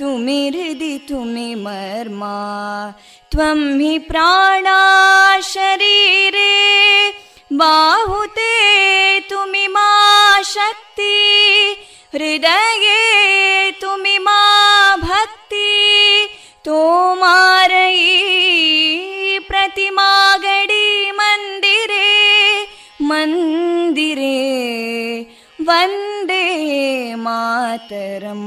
तुमि हृदि तुमि मर्मा त्वं हि प्राणा शरीरे बाहुते तुमि मा शक्ति हृदये तुमि मा भक्ति तोमारयी प्रतिमागडी मन्दिरे मन्दिरे वन्दे मातरम्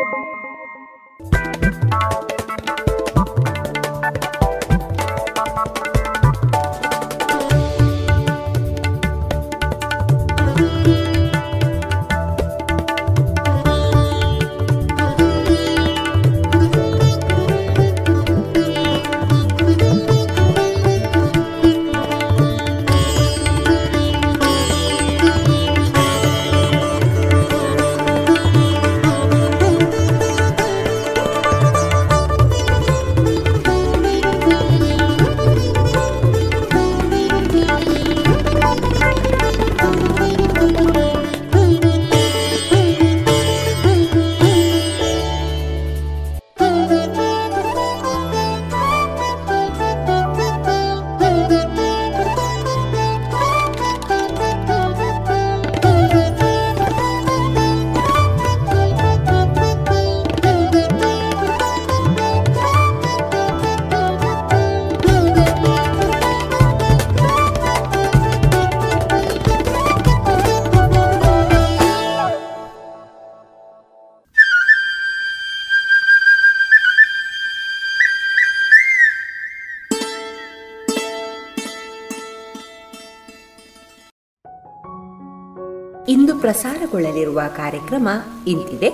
ಪ್ರಸಾರಗೊಳ್ಳಲಿರುವ ಕಾರ್ಯಕ್ರಮ ಇಂತಿದೆ.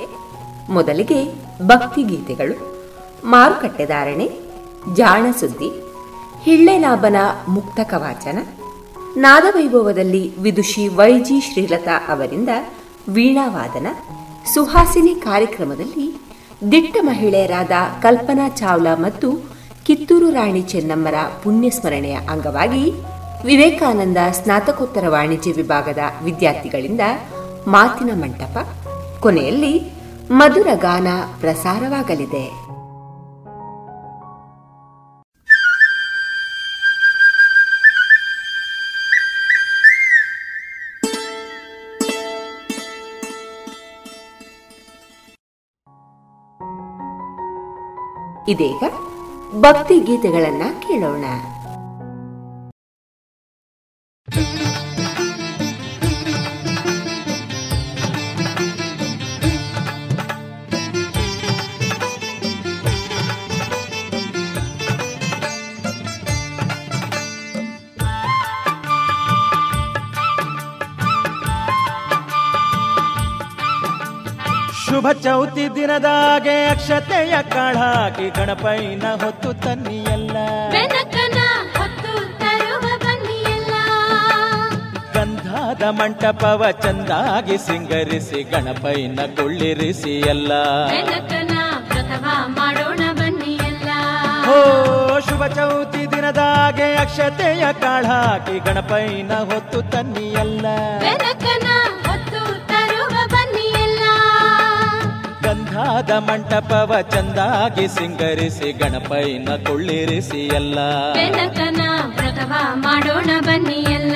ಮೊದಲಿಗೆ ಭಕ್ತಿಗೀತೆಗಳು ಮಾರುಕಟ್ಟೆ ಧಾರಣೆ, ಜಾಣ ಸುದ್ದಿ ಹಿಳ್ಳೆಲಾಭನ ಮುಕ್ತ ಕವಾಚನ ನಾದವೈಭವದಲ್ಲಿ ವಿದುಷಿ ವೈಜಿ ಶ್ರೀಲತಾ ಅವರಿಂದ ವೀಣಾವಾದನ, ಸುಹಾಸಿನಿ ಕಾರ್ಯಕ್ರಮದಲ್ಲಿ ದಿಟ್ಟ ಮಹಿಳೆಯರಾದ ಕಲ್ಪನಾ ಚಾವ್ಲಾ ಮತ್ತು ಕಿತ್ತೂರು ರಾಣಿ ಚೆನ್ನಮ್ಮರ ಪುಣ್ಯಸ್ಮರಣೆಯ ಅಂಗವಾಗಿ ವಿವೇಕಾನಂದ ಸ್ನಾತಕೋತ್ತರ ವಾಣಿಜ್ಯ ವಿಭಾಗದ ವಿದ್ಯಾರ್ಥಿಗಳಿಂದ ಮಾತಿನ ಮಂಟಪ ಕೊನೆಯಲ್ಲಿ ಮಧುರ ಗಾನ ಪ್ರಸಾರವಾಗಲಿದೆ. ಇದೀಗ ಭಕ್ತಿ ಗೀತೆಗಳನ್ನ ಕೇಳೋಣ. ಶುಭ ಚೌತಿ ದಿನದಾಗೆ ಅಕ್ಷತೆಯ ಕಾಳಾಕಿ ಗಣಪೈನ ಹೊತ್ತು ತನ್ನಿಯಲ್ಲ. ಗಂಧಾದ ಮಂಟಪವ ಚಂದಾಗಿ ಸಿಂಗರಿಸಿ ಗಣಪೈನ ಕುಳ್ಳಿರಿಸಿ ಎಲ್ಲ ಮಾಡೋಣ ಬನ್ನಿಯಲ್ಲ. ಓ ಶುಭ ಚೌತಿ ದಿನದಾಗೆ ಅಕ್ಷತೆಯ ಕಾಳಾಕಿ ಗಣಪೈನ ಹೊತ್ತು ತನ್ನಿಯಲ್ಲ. ಗಂಧಾದ ಮಂಟಪವ ಚಂದಾಗಿ ಸಿಂಗರಿಸಿ ಗಣಪೈನ ಕುಳ್ಳಿರಿಸಿ ಎಲ್ಲ. ಮಾಡೋಣ ಬನ್ನಿ ಎಲ್ಲ.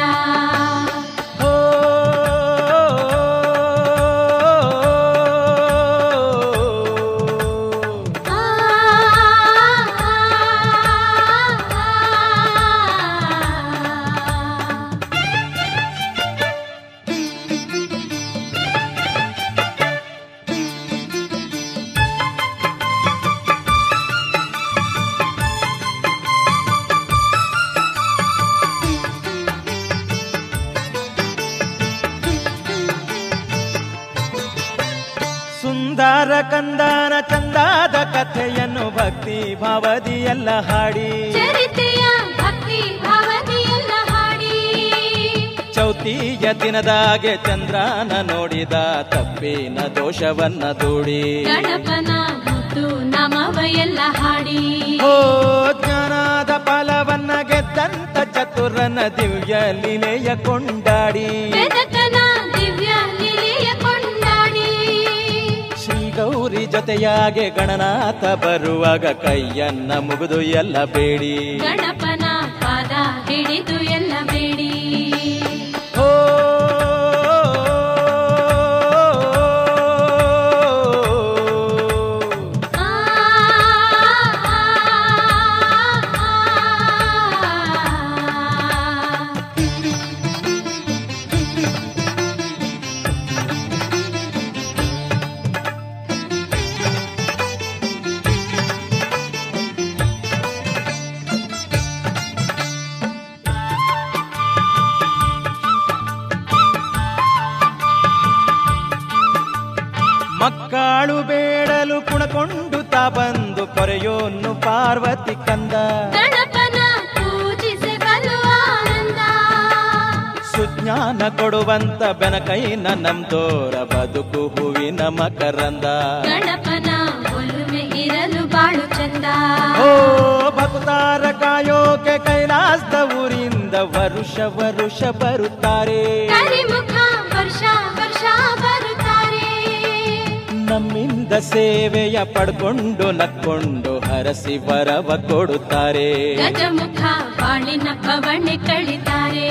ಭಾವದಿಯಲ್ಲ ಹಾಡಿ. ಚರಿತೆಯ ಭಕ್ತಿ ಹಾಡಿ. ಚೌತಿಯ ದಿನದಾಗೆ ಚಂದ್ರನ ನೋಡಿದ ತಪ್ಪಿನ ದೋಷವನ್ನ ದೂಡಿ. ಗಣಪನ ಮತ್ತು ನಮವ ಎಲ್ಲ ಹಾಡಿ. ಓ ಜ್ಞಾನದ ಫಲವನ್ನ ಗೆದ್ದಂತ ಚತುರನ ದಿವ್ಯ ಲೀಲೆಯ ಕೊಂಡಾಡಿ. ಜೊತೆಯಾಗೆ ಗಣನಾಥ ಬರುವಾಗ ಕೈಯನ್ನ ಮುಗಿದು ಎಲ್ಲ ಬೇಡಿ. ಗಣಪನ ಸುಜ್ಞಾನ ಬೆನಕೈ ನಮ್ ತೋರ ಬದುಕು ಹೂವಿನ ಮಕರಂದ. ಗಣಪನ ಇರಲು ಬಾಳು ಚಂದ. ಓ ಭಕ್ತಾರ ಕಾಯೋಕೆ ಕೈಲಾಸದ ಊರಿಂದ ವರುಷ ವರುಷ ಬರುತ್ತಾರೆ. ವರ್ಷ ವರ್ಷ ಬರುತ್ತಾರೆ. ನಮ್ಮಿಂದ ಸೇವೆಯ ಪಡ್ಕೊಂಡು ನಕ್ಕೊಂಡು ಹರಸಿ ವರವ ಕೊಡುತ್ತಾರೆ. ಗಜಮುಖ ಬಾಳಿನ ಪವಣೆ ಕಳಿತಾರೆ.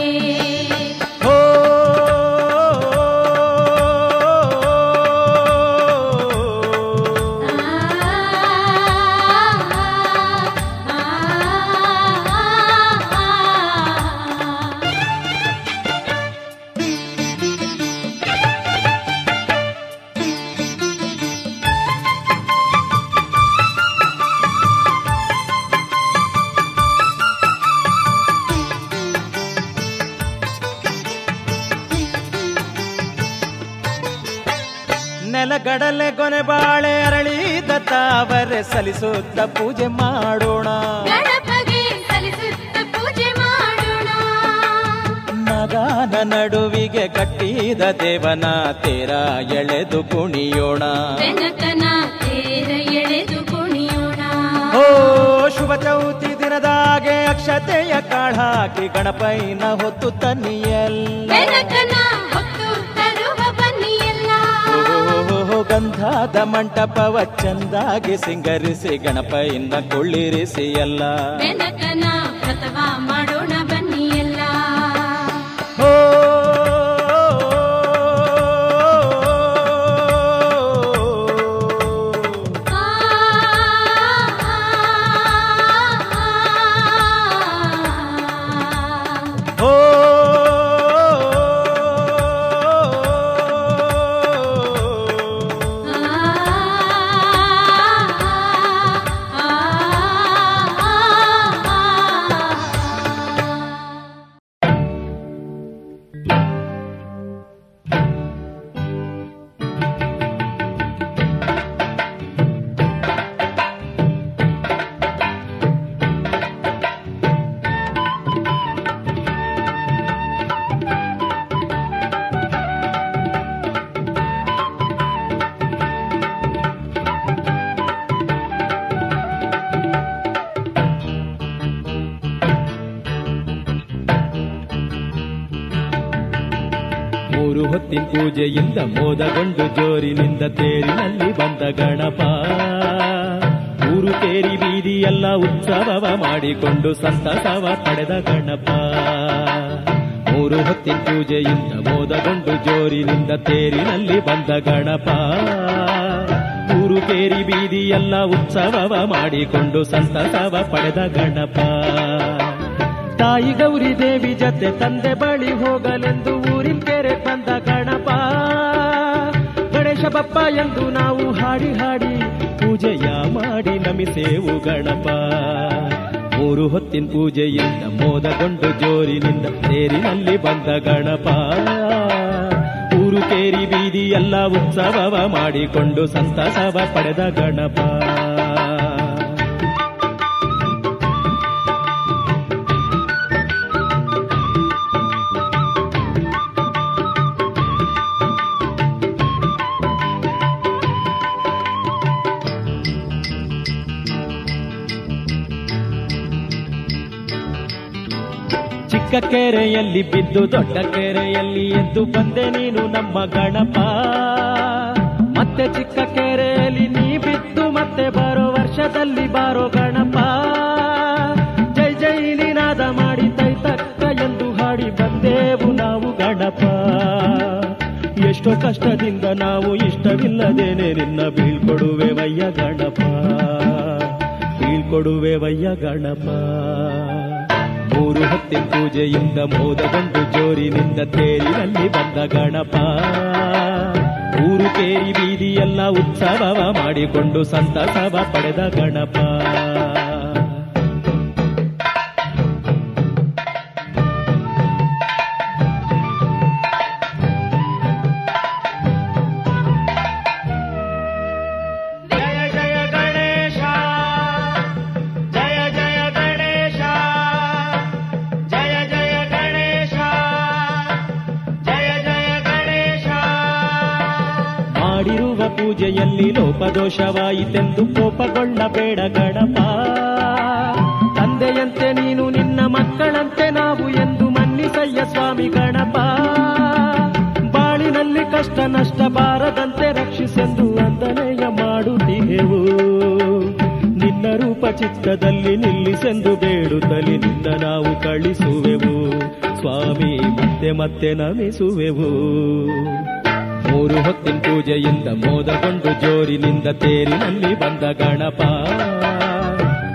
ಕೊನೆ ಬಾಳೆ ಅರಳಿದ ತಾವರೆ ಸಲ್ಲಿಸುತ್ತ ಪೂಜೆ ಮಾಡೋಣ. ನಗಾನ ನಡುವಿಗೆ ಕಟ್ಟಿದ ದೇವನ ತೇರ ಎಳೆದು ಕುಣಿಯೋಣ. ಓ ಶುಭ ಚೌತಿ ದಿನದಾಗೆ ಅಕ್ಷತೆಯ ಕಾಳಾಕಿ ಗಣಪೈನ ಹೊತ್ತು ತನ್ನಿಯಲ್ಲ ಗಂಧಾದ ಮಂಟಪವ ಚಂದಾಗಿ ಸಿಂಗರಿಸಿ ಗಣಪೈನ ಕೊಳ್ಳಿರಿಸಿ ಎಲ್ಲ. ಪೂಜೆಯಿಂದ ಮೋದಗೊಂಡು ಜೋರಿನಿಂದ ತೇರಿನಲ್ಲಿ ಬಂದ ಗಣಪ. ಊರು ತೇರಿ ಬೀದಿಯೆಲ್ಲ ಉತ್ಸವವ ಮಾಡಿಕೊಂಡು ಸಂತಸವ ಪಡೆದ ಗಣಪ. ಮೂರು ಹೊತ್ತಿನ ಪೂಜೆಯಿಂದ ಮೋದಗೊಂಡು ಜೋರಿನಿಂದ ತೇರಿನಲ್ಲಿ ಬಂದ ಗಣಪ. ಊರು ತೇರಿ ಬೀದಿಯೆಲ್ಲ ಉತ್ಸವವ ಮಾಡಿಕೊಂಡು ಸಂತಸವ ಪಡೆದ ಗಣಪ. ತಾಯಿ ಗೌರಿ ದೇವಿ ಜತೆ ತಂದೆ ಬಳಿ ಹೋಗಲೆಂದು ಊರಿನ ಕೆರೆ ಬಂದ ಗಣಪ ಎಂದು ನಾವು ಹಾಡಿ ಹಾಡಿ ಪೂಜೆಯ ಮಾಡಿ ನಮಿಸೇವು ಗಣಪ. ಮೂರು ಹೊತ್ತಿನ ಪೂಜೆಯಿಂದ ಮೋದಗೊಂಡು ಜೋರಿನಿಂದ ತೇರಿನಲ್ಲಿ ಬಂದ ಗಣಪ. ಊರು ಕೇರಿ ಬೀದಿ ಎಲ್ಲ ಉತ್ಸವವ ಮಾಡಿಕೊಂಡು ಸಂತಸವ ಪಡೆದ ಗಣಪ. ಕೆರೆಯಲ್ಲಿ ಬಿದ್ದು ದೊಡ್ಡ ಕೆರೆಯಲ್ಲಿ ಎದ್ದು ಬಂದೆ ನೀನು ನಮ್ಮ ಗಣಪ. ಮತ್ತೆ ಚಿಕ್ಕ ಕೆರೆಯಲ್ಲಿ ನೀ ಬಿದ್ದು ಮತ್ತೆ ಬರೋ ವರ್ಷದಲ್ಲಿ ಬಾರೋ ಗಣಪ. ಜೈ ಜೈ ನೀನಾದ ಮಾಡಿ ತೈ ತಕ್ಕ ಎಂದು ಹಾಡಿ ಬಂದೆವು ನಾವು ಗಣಪ. ಎಷ್ಟೋ ಕಷ್ಟದಿಂದ ನಾವು ಇಷ್ಟವಿಲ್ಲದೇನೆ ನಿನ್ನ ಬೀಳ್ಕೊಡುವೆ ವಯ್ಯ ಗಣಪ. ಬೀಳ್ಕೊಡುವೆ ವಯ್ಯ ಗಣಪ. ಮೂರು ಹೊತ್ತಿ ಪೂಜೆಯಿಂದ ಮೋದಗೊಂಡು ಜೋರಿನಿಂದ ತೇರಿನಲ್ಲಿ ಬಂದ ಗಣಪ. ಊರು ಕೇರಿ ಬೀದಿಯೆಲ್ಲ ಉತ್ಸವ ಮಾಡಿಕೊಂಡು ಸಂತಸವ ಪಡೆದ ಗಣಪ. ಲೋಪದೋಷವಾಯಿತೆಂದು ಕೋಪಗೊಳ್ಳಬೇಡ ಗಣಪ ತಂದೆಯಂತೆ ನೀನು ನಿನ್ನ ಮಕ್ಕಳಂತೆ ನಾವು ಎಂದು ಮನ್ನಿಸಯ್ಯ ಸ್ವಾಮಿ ಗಣಪ. ಬಾಳಿನಲ್ಲಿ ಕಷ್ಟ ನಷ್ಟ ಬಾರದಂತೆ ರಕ್ಷಿಸೆಂದು ವಂದನೆಯ ಮಾಡುತ್ತಿಹೆವು ನಿನ್ನ ರೂಪ ಚಿತ್ತದಲ್ಲಿ ನಿಲ್ಲಿಸೆಂದು ಬೇಡುತ್ತಲಿ ನಿನ್ನ ನಾವು ಕಳಿಸುವೆವು. ಸ್ವಾಮಿ ಮತ್ತೆ ಮತ್ತೆ ನಮಿಸುವೆವು. ಮೂರು ಹೊತ್ತಿನ ಪೂಜೆಯಿಂದ ಮೋದಗೊಂಡು ಜೋರಿನಿಂದ ತೇರಿನಲ್ಲಿ ಬಂದ ಗಣಪ.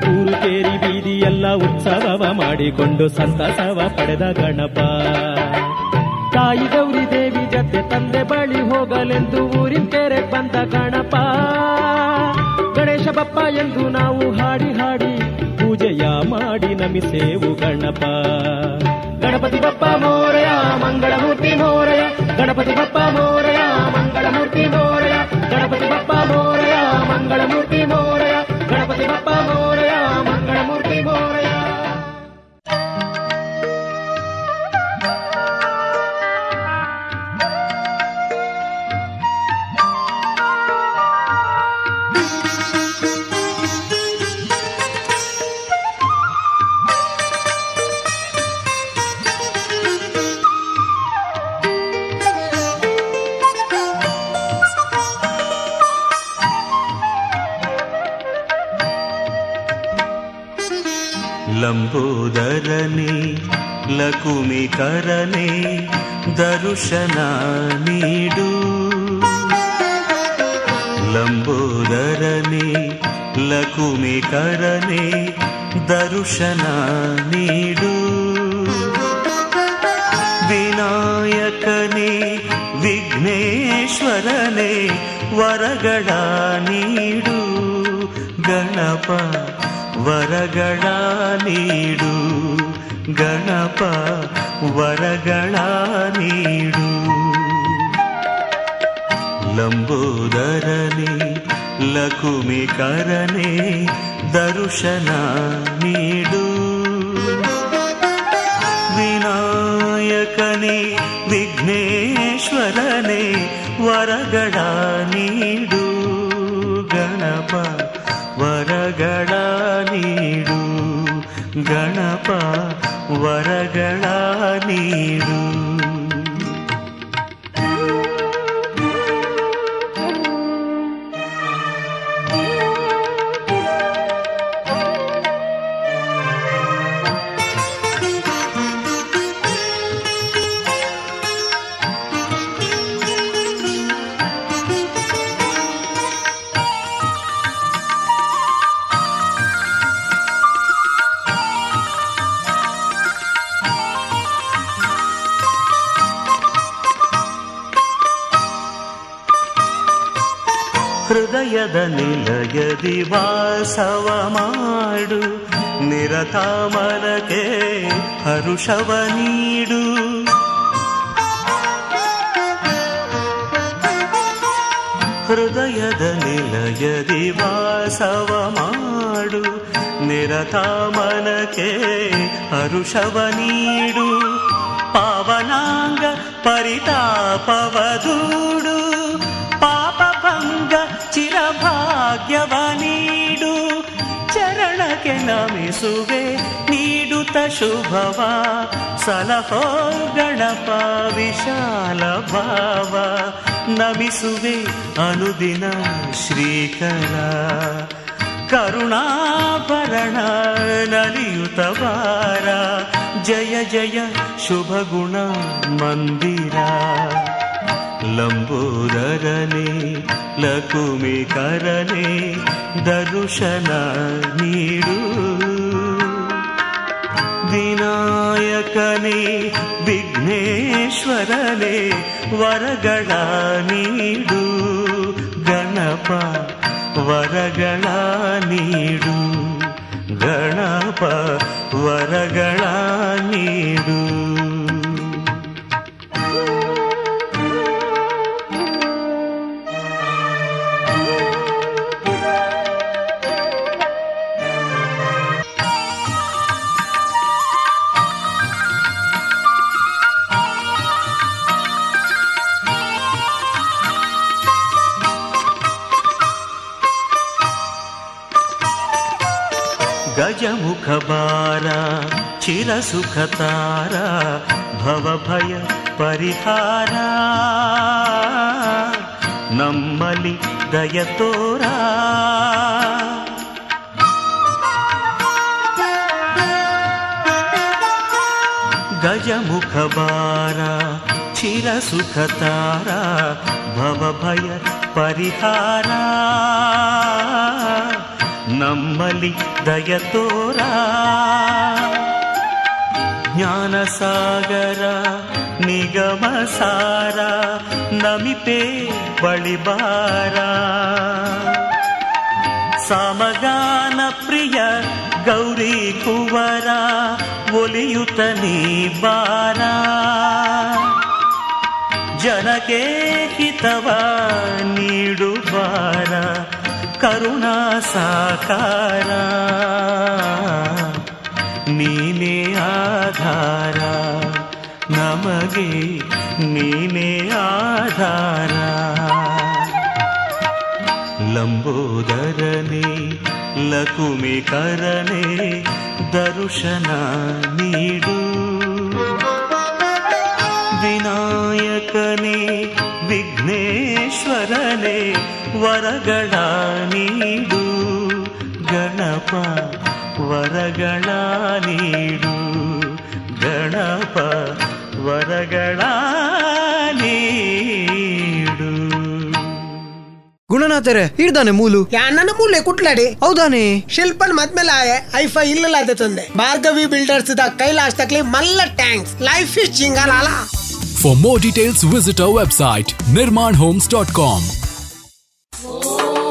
ಊರು ತೇರಿ ಬೀದಿಯೆಲ್ಲ ಉತ್ಸವವ ಮಾಡಿಕೊಂಡು ಸಂತಸವ ಪಡೆದ ಗಣಪ. ತಾಯಿ ಗೌರಿ ದೇವಿ ಜೊತೆ ತಂದೆ ಬಳಿ ಹೋಗಲೆಂದು ಊರಿನ ತೆರೆ ಬಂದ ಗಣಪ. ಗಣೇಶ ಬಪ್ಪ ಎಂದು ನಾವು ಹಾಡಿ ಹಾಡಿ ಪೂಜೆಯ ಮಾಡಿ ನಮಿಸೇವು ಗಣಪ. ಗಣಪತಿ ಬಪ್ಪ ಮೋರಯ, ಮಂಗಳಮೂರ್ತಿ ಮೋರಯ, ಗಣಪತಿ ಬಪ್ಪ ಮೋರಯ. ಲಂಬೋದರನೆ ಲಕುಮಿಕರನೆ ದರುಶನ ನೀಡು ಲಂಬೋದರನೆ ಲಕುಮಿಕರನೆ ದರುಶನ ನೀಡು ವಿನಾಯಕನೇ ವಿಘ್ನೇಶ್ವರನೇ ವರಗಳ ನೀಡು ಗಣಪ ವರಗಳ ನೀಡು ಗಣಪ ವರಗಳ ನೀಡು. ಲಂಬೋದರನೆ ಲಕುಮಿಕರನೆ ದರುಶನ ನೀಡು. ವಿನಾಯಕನೇ, ವಿಘ್ನೇಶ್ವರನೇ ವರಗಳ ನೀಡು. ಗಣಪ ವರಗಳ ನೀಡು. ಗಣಪ ವರಗಳ ನೀಡು ಸಲಹೋ ಗಣಪ ವಿಶಾಲ ಭಾವ ನಮಿಸುವೆ ಅನುದಿನ ಶ್ರೀಕರ ಕರುಣಾಭರಣ ನಲಿಯುತ ಬಾರ ಜಯ ಜಯ ಶುಭ ಗುಣ ಮಂದಿರ ಲಂಬೋದರನೆ ಲಕುಮಿಕರನೆ ದರುಶನ ನೀಡು ವಿನಾಯಕನೇ ವಿಘ್ನೇಶ್ವರನೇ ವರಗಳ ನೀಡು ಗಣಪ ವರಗಳ ನೀಡು ಗಣಪ ವರಗಳ ನೀಡು. दुःखभार चिरसुखतार भवभय परिहार। नम्मलि दयतोरा। तारा भव भवभय परिहारा। ನಮ್ಮಲಿ ದಯತೋರ ಜ್ಞಾನಸಾಗರ, ನಿಗಮಸಾರ ಬಳಿ ಬಳಿಬಾರ. ಸಮಗಾನ ಪ್ರಿಯ ಗೌರಿ ಕುವರ, ಒಲಿಯುತ ನೀ ಬಾರ. ಜನಕ್ಕೆ ಹಿತವ ನೀಡುವಾರ ಕರುಣಾ ಸಾಕಾರ ನೀನೇ ಆಧಾರ ನಮಗೆ ನೀನೇ ಆಧಾರ ಲಂಬೋದರನೆ ಲಕುಮಿಕರನೆ ದರುಶನ ನೀಡು ವಿನಾಯಕನೇ ವಿಘ್ನೇಶ್ವರನೇ ವರಗಳ ನೀಡು ಗಣಪ ವರಗಳ ನೀಡು ಗಣಪ ವರಗಳ ನೀಡು. ಗುಣನಾಥರೇ ಹಿಡ್ದಾನೆ ಮೂಲು. ಯಾಣ್ಣನ ಮೂಲೆ ಕುಟ್ಲಾಡಿ. ಹೌದಾನೆ. ಶಿಲ್ಪನ್ ಮದ್ಮೇಲೆ ಆಯೆ ಐಫೈ ಇಲ್ಲ ಅದೇ ತಂದೆ. ಭಾರ್ಗವಿ ಬಿಲ್ಡರ್ಸ್ ದ ಕೈಲಾಶ್ ತಕ್ಲಿ ಮಲ್ಲ ಟ್ಯಾಂಕ್ಸ್. ಲೈಫ್ ಇಸ್ ಜಿಂಗಾಲಾಲ For more details, visit our website nirmanhomes.com. Oh.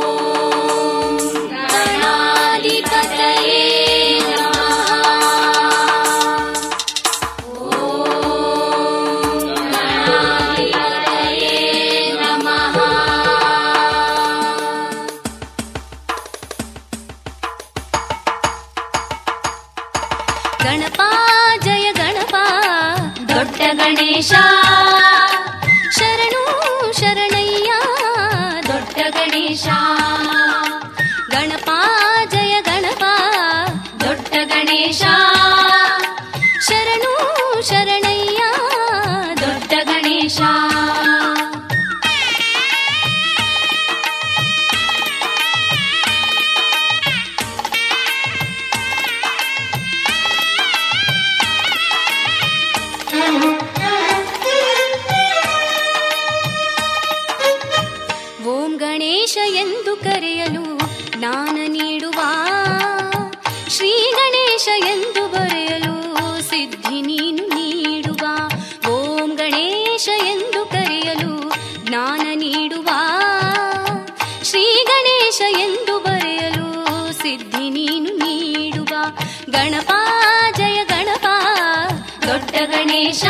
Ganapa ಜಯ ಗಣಪ ದೊಡ್ಡ ಗಣೇಶ.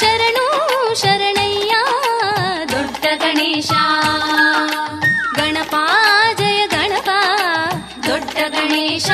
ಶರಣು ಶರಣಯ್ಯ ದೊಡ್ಡ ಗಣೇಶ. ಗಣಪ ಜಯ ಗಣಪ ದೊಡ್ಡ ಗಣೇಶ.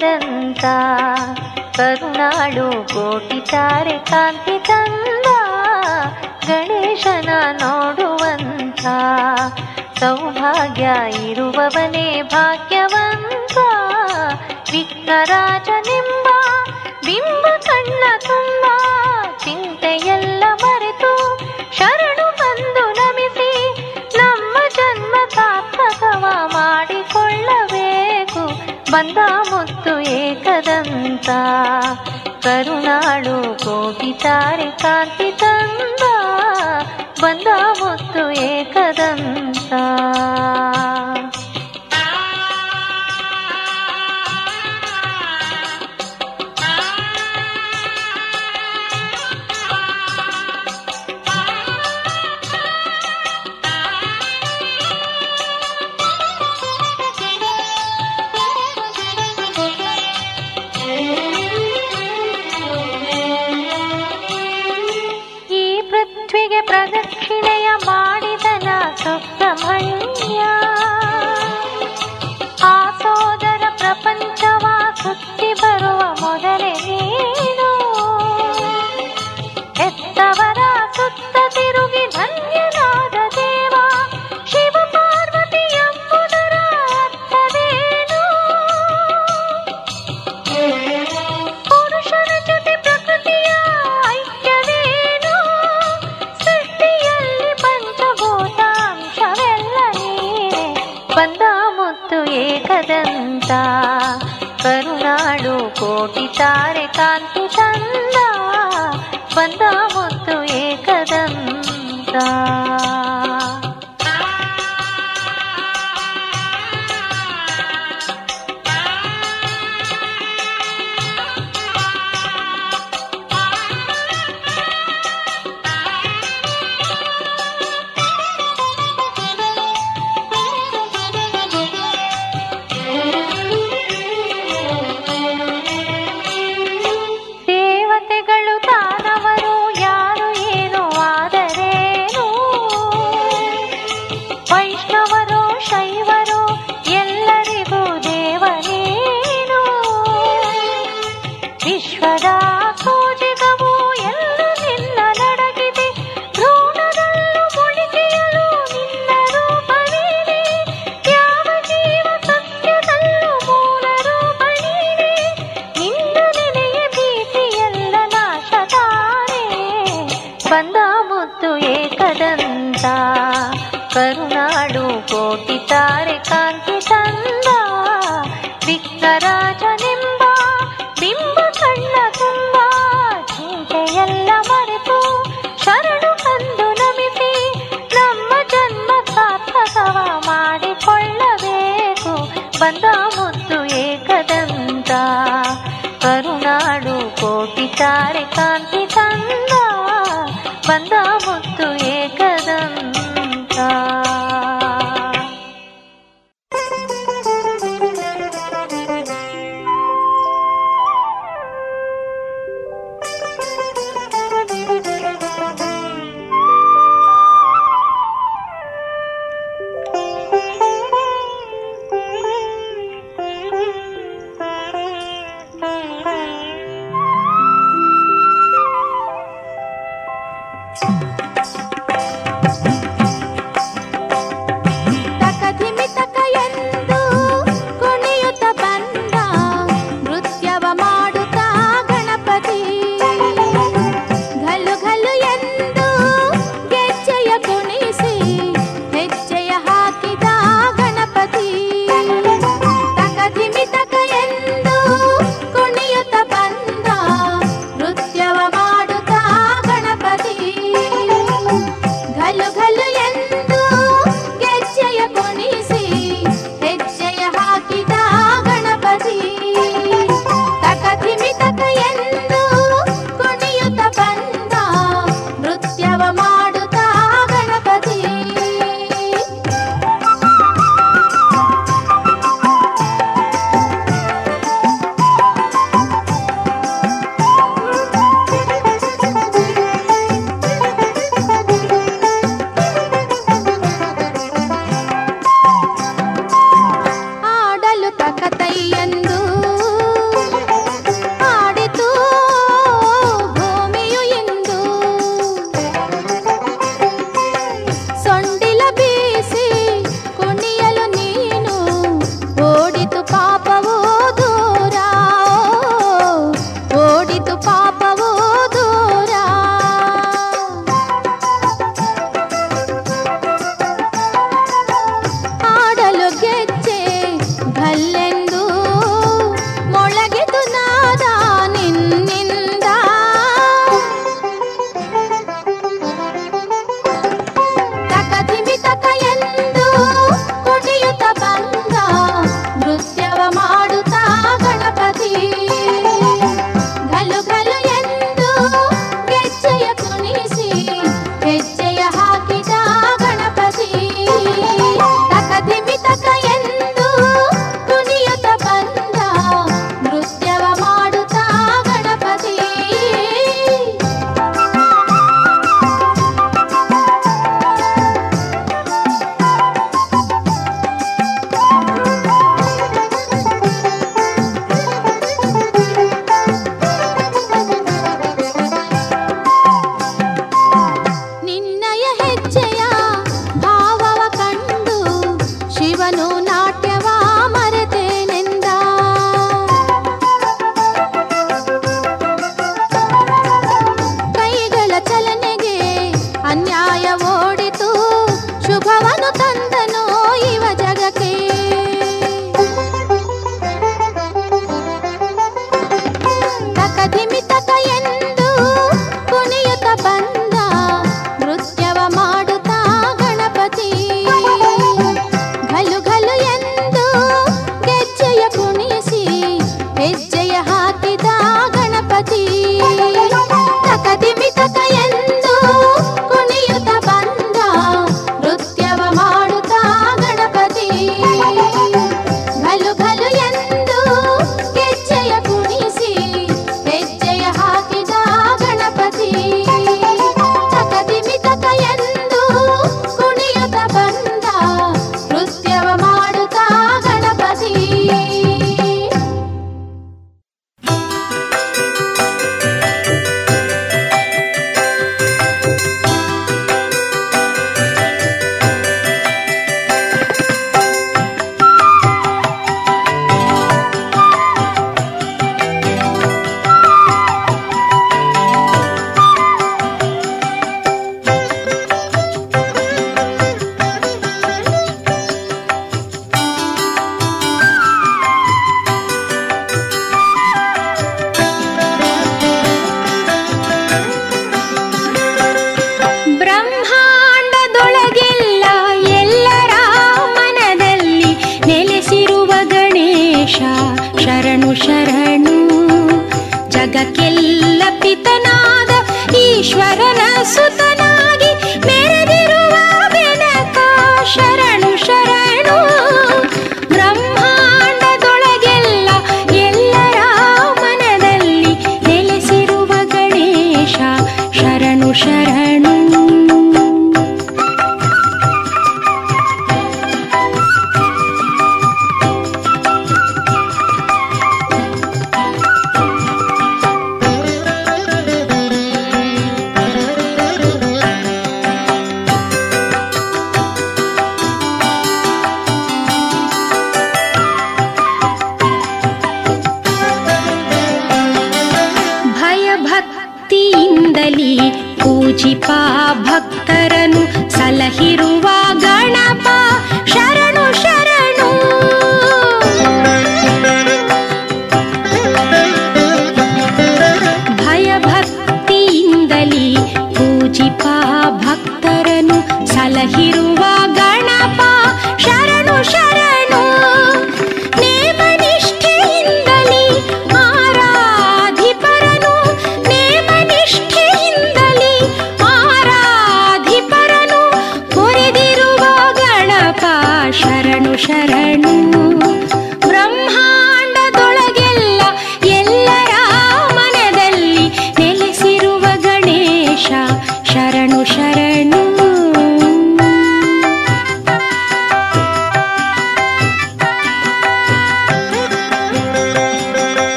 ದಂತ ಕರುಣಾಳು ಕೋಟಿ ತಾರೆ ಕಾಂತಿ ತಂದ. ಗಣೇಶನ ನೋಡುವಂತ. ಸೌಭಾಗ್ಯ ಇರುವವನೇ ಭಾಗ್ಯವಂತ. ವಿಘ್ನರಾಜನೆಂಬ ಬಿಂಬ ಕಣ್ಣ ತುಂಬ. ಚಿಂತೆಯೆಲ್ಲ ಮರೆತು ಶರಣು ಬಂದು ನಮಿಸಿ ನಮ್ಮ ಜನ್ಮ ಸಾರ್ಥಕವ ಮಾಡಿಕೊಳ್ಳಬೇಕು. ಬಂದ ಮುತ್ತ ಏಕದಂತ ಕರುಣಾಳು ಕೋಗಿತಾರೆ ಕಾಂತಿ ತಂದ ಬಂದ ಮುತ್ತು ಏಕದಂತ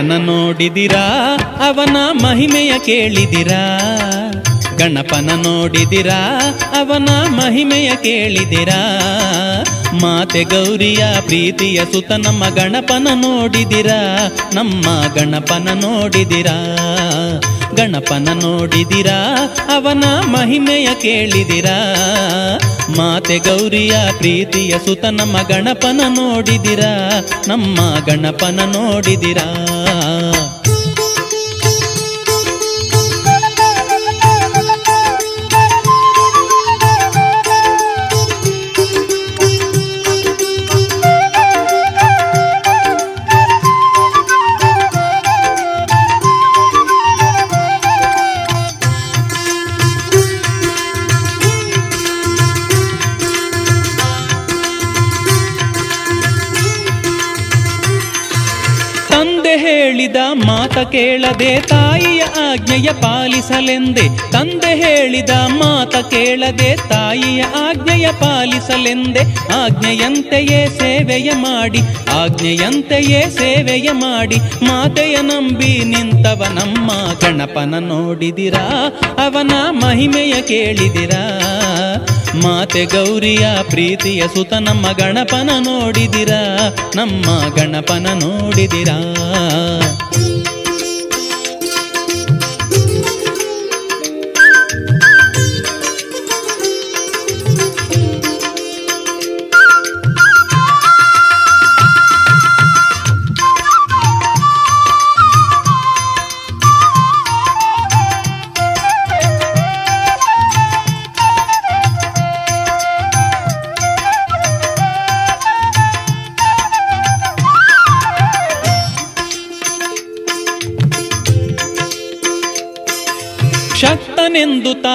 ಗಣಪನ ನೋಡಿದಿರಾ? ಅವನ ಮಹಿಮೆಯ ಕೇಳಿದಿರಾ? ಗಣಪನ ನೋಡಿದಿರಾ? ಅವನ ಮಹಿಮೆಯ ಕೇಳಿದಿರಾ? ಮಾತೆ ಗೌರಿಯ ಪ್ರೀತಿಯ ಸುತ ನಮ್ಮ ಗಣಪನ ನೋಡಿದಿರಾ? ನಮ್ಮ ಗಣಪನ ನೋಡಿದಿರಾ? ಗಣಪನ ನೋಡಿದಿರಾ? ಅವನ ಮಹಿಮೆಯ ಕೇಳಿದಿರಾ? ಮಾತೆ ಗೌರಿಯ ಪ್ರೀತಿಯ ಸುತ ನಮ್ಮ ಗಣಪನ ನೋಡಿದಿರಾ ನಮ್ಮ ಗಣಪನ ನೋಡಿದಿರಾ. ಕೇಳದೆ ತಾಯಿಯ ಆಜ್ಞೆಯ ಪಾಲಿಸಲೆಂದೆ. ತಂದೆ ಹೇಳಿದ ಮಾತ ಕೇಳದೆ ತಾಯಿಯ ಆಜ್ಞೆಯ ಪಾಲಿಸಲೆಂದೆ. ಆಜ್ಞೆಯಂತೆಯೇ ಸೇವೆಯ ಮಾಡಿ, ಆಜ್ಞೆಯಂತೆಯೇ ಸೇವೆಯ ಮಾಡಿ. ಮಾತೆಯ ನಂಬಿ ನಿಂತವ ನಮ್ಮ ಗಣಪನ ನೋಡಿದಿರಾ, ಅವನ ಮಹಿಮೆಯ ಕೇಳಿದಿರಾ. ಮಾತೆ ಗೌರಿಯ ಪ್ರೀತಿಯ ಸುತ ನಮ್ಮ ಗಣಪನ ನೋಡಿದಿರ, ನಮ್ಮ ಗಣಪನ ನೋಡಿದಿರಾ.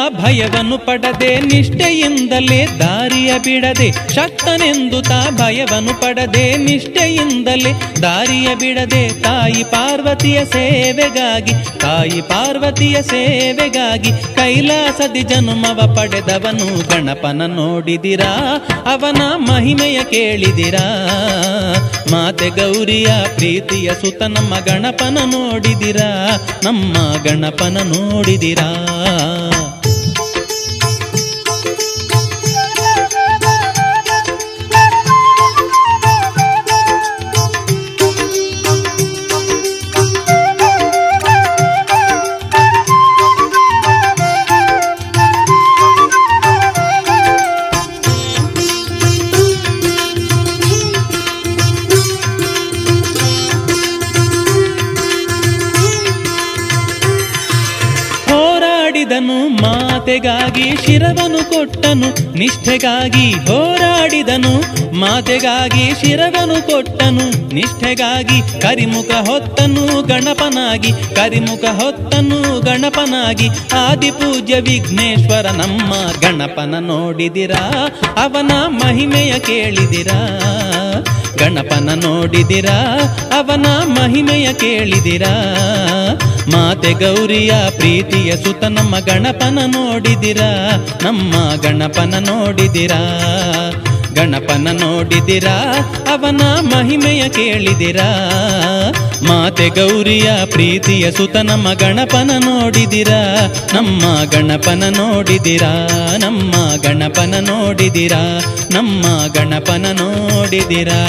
ಭಯವನ್ನು ಪಡದೆ, ನಿಷ್ಠೆಯಿಂದಲೇ ದಾರಿಯ ಬಿಡದೆ, ಶಕ್ತನೆಂದು ತಾ ಭಯವನ್ನು ಪಡದೆ, ನಿಷ್ಠೆಯಿಂದಲೇ ದಾರಿಯ ಬಿಡದೆ, ತಾಯಿ ಪಾರ್ವತಿಯ ಸೇವೆಗಾಗಿ, ತಾಯಿ ಪಾರ್ವತಿಯ ಸೇವೆಗಾಗಿ ಕೈಲಾಸದಿ ಜನುಮವ ಪಡೆದವನು ಗಣಪನ ನೋಡಿದಿರಾ, ಅವನ ಮಹಿಮೆಯ ಕೇಳಿದಿರಾ. ಮಾತೆ ಗೌರಿಯ ಪ್ರೀತಿಯ ಸುತ ನಮ್ಮ ಗಣಪನ ನೋಡಿದಿರಾ, ನಮ್ಮ ಗಣಪನ ನೋಡಿದಿರಾ. ನಿಷ್ಠೆಗಾಗಿ ಹೋರಾಡಿದನು, ಮಾತೆಗಾಗಿ ಶಿರವನು ಕೊಟ್ಟನು, ನಿಷ್ಠೆಗಾಗಿ ಕರಿಮುಖ ಹೊತ್ತನು, ಗಣಪನಾಗಿ ಕರಿಮುಖ ಹೊತ್ತನು, ಗಣಪನಾಗಿ ಆದಿಪೂಜ್ಯ ವಿಘ್ನೇಶ್ವರ, ನಮ್ಮ ಗಣಪನ ನೋಡಿದಿರಾ, ಅವನ ಮಹಿಮೆಯ ಕೇಳಿದಿರಾ. ಗಣಪನ ನೋಡಿದಿರಾ, ಅವನ ಮಹಿಮೆಯ ಕೇಳಿದಿರಾ? ಮಾತೆ ಗೌರಿಯ ಪ್ರೀತಿಯ ಸುತ ನಮ್ಮ ಗಣಪನ ನೋಡಿದಿರಾ? ನಮ್ಮ ಗಣಪನ ನೋಡಿದಿರಾ? ಗಣಪನ ನೋಡಿದಿರಾ, ಅವನ ಮಹಿಮೆಯ ಕೇಳಿದಿರಾ? ಮಾತೆ ಗೌರಿಯ ಪ್ರೀತಿಯ ಸುತ ನಮ್ಮ ಗಣಪನ ನೋಡಿದಿರಾ, ನಮ್ಮ ಗಣಪನ ನೋಡಿದಿರಾ, ನಮ್ಮ ಗಣಪನ ನೋಡಿದಿರಾ, ನಮ್ಮ ಗಣಪನ ನೋಡಿದಿರಾ.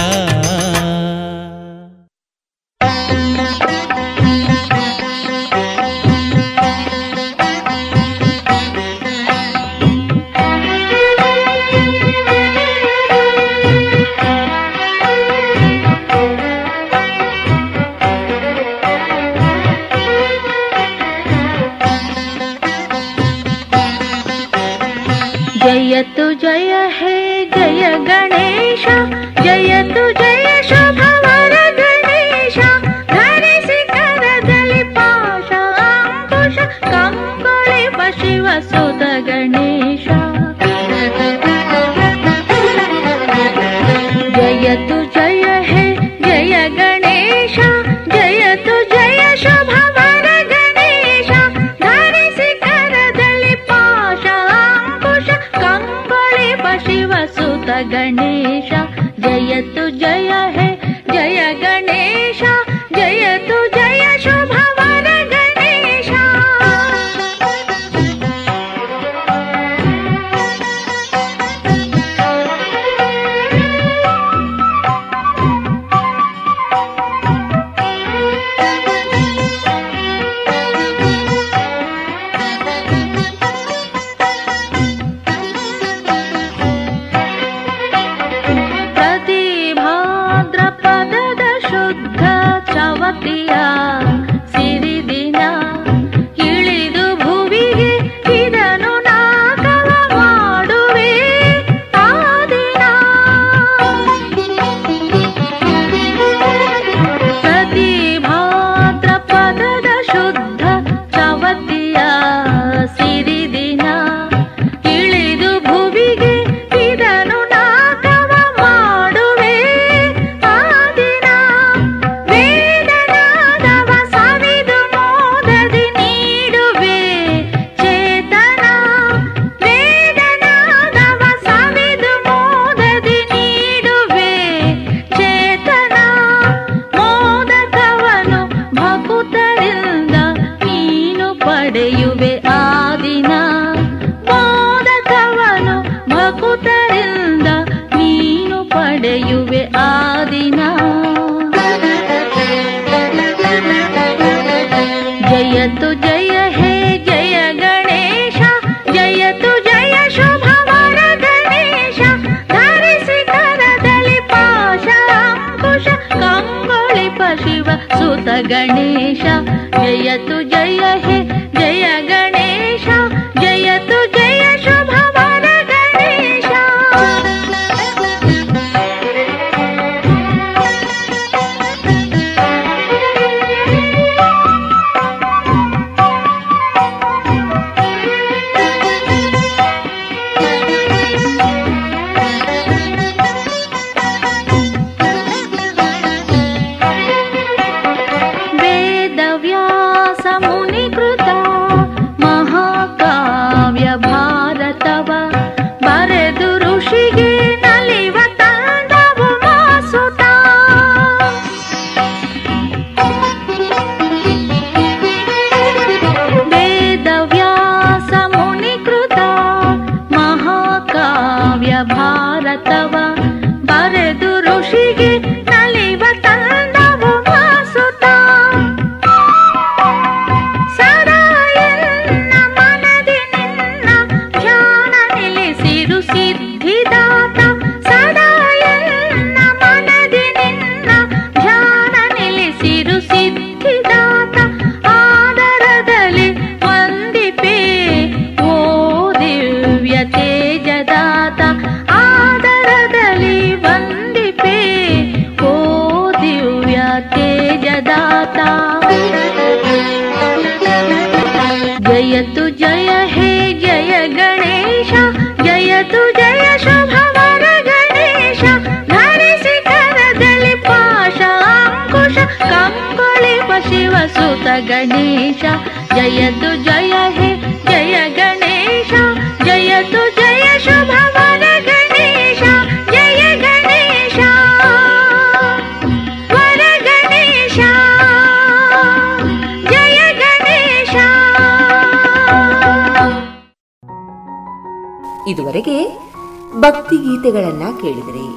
ಕೇಳಿದಿರಿ.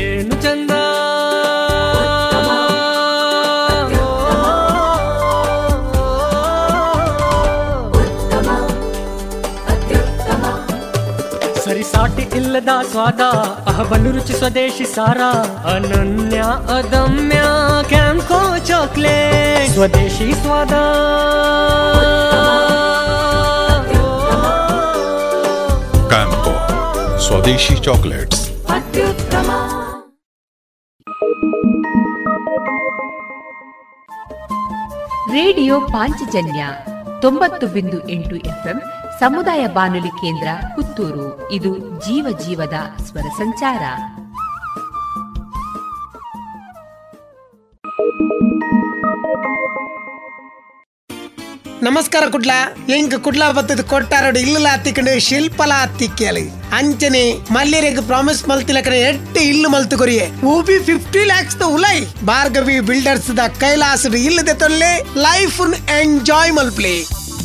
ಏನು ಚಂದ? ಸರಿಸಾಟಿ ಇಲ್ಲದ ಸ್ವಾದ, ಅಹಬಲು ರುಚಿ ಸ್ವದೇಶಿ ಸಾರ, ಅನನ್ಯ ಅದಮ್ಯ ಕ್ಯಾಂಕೋ ಚಾಕ್ಲೇಟ್. ಸ್ವದೇಶಿ ಸ್ವಾದ. ಸ್ವದೇಶಿ ಚಾಕ್ಲೇಟ್ಸ್. ರೇಡಿಯೋ ಪಾಂಚಜನ್ಯ ತೊಂಬತ್ತು ಬಿಂದು ಎಂಟು ಎಫ್ಎಂ ಸಮುದಾಯ ಬಾನುಲಿ ಕೇಂದ್ರ ಪುತ್ತೂರು. ಇದು ಜೀವ ಜೀವದ ಸ್ವರ ಸಂಚಾರ. ನಮಸ್ಕಾರ ಕುಡ್ಲ. ಎಂಕ್ ಕುಡ್ಲ ಬತ್ತದ ಕೊಟ್ಟಾರೋಡು ಇಲ್ಲ ಹತ್ತಿಕೊಂಡು ಶಿಲ್ಪಲ ಹತ್ತಿಕ್ಕಲಿ ಅಂಚನೆ ಮಲ್ಯರೆಗ್ ಪ್ರಾಮಿಸ್ ಮಲ್ತಿಲಕನೆ ಎಟ್ಟು ಇಲ್ಲು ಮಲ್ತು ಕೊರಿಯೆ. ಊಬಿ ಫಿಫ್ಟಿ ಲ್ಯಾಕ್ಸ್ ದ ಉಲೈ. ಭಾರ್ಗವಿ ಬಿಲ್ಡರ್ಸ್ ದ ಕೈಲಾಸ ಇಲ್ಲದೆ ತೊಲ್ಲೆ ಲೈಫ್ ಎಂಜಾಯ್ ಮಲ್ಪ್ಲಿ.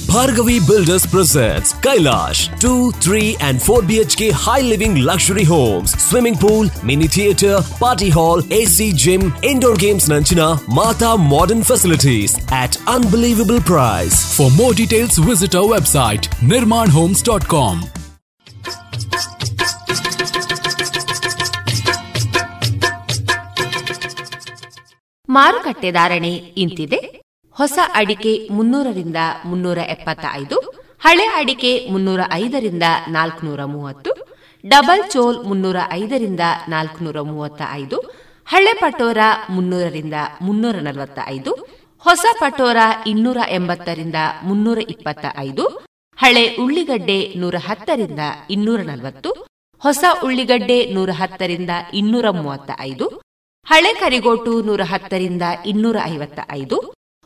Bhargavi Builders presents Kailash 2, 3 and 4 BHK high living luxury homes, swimming pool, mini theatre, party hall, AC gym, indoor games Nanchina, Mata modern facilities at unbelievable price. For more details, visit our website nirmanhomes.com. ಮಾರುಕಟ್ಟೆ ಧಾರಣೆ ಇಂತಿದೆ ಹೊಸ ಅಡಿಕೆ ಮುನ್ನೂರರಿಂದ ಮುನ್ನೂರ ಎಪ್ಪತ್ತ ಐದು ಹಳೆ ಅಡಿಕೆ ಮುನ್ನೂರ ಐದರಿಂದ ನಾಲ್ಕುನೂರ ಮೂವತ್ತು, ಡಬಲ್ ಚೋಲ್ ಮುನ್ನೂರ ಐದರಿಂದ ನಾಲ್ಕುನೂರ ಮೂವತ್ತ ಐದು ಹಳೆ ಪಟೋರ ಮುನ್ನೂರರಿಂದ ಮುನ್ನೂರ ನಲವತ್ತ ಐದು ಹೊಸ ಪಟೋರ ಇನ್ನೂರ ಎಂಬತ್ತರಿಂದ ಮುನ್ನೂರ ಇಪ್ಪತ್ತ ಐದು ಹಳೆ ಉಳ್ಳಿಗಡ್ಡೆ ನೂರ ಹತ್ತರಿಂದ ಇನ್ನೂರ ನಲವತ್ತು, ಹೊಸ ಉಳ್ಳಿಗಡ್ಡೆ ನೂರ ಹತ್ತರಿಂದ ಇನ್ನೂರ ಮೂವತ್ತ ಐದು ಹಳೆ ಕರಿಗೋಟು ನೂರ ಹತ್ತರಿಂದ ಇನ್ನೂರ ಐವತ್ತ ಐದು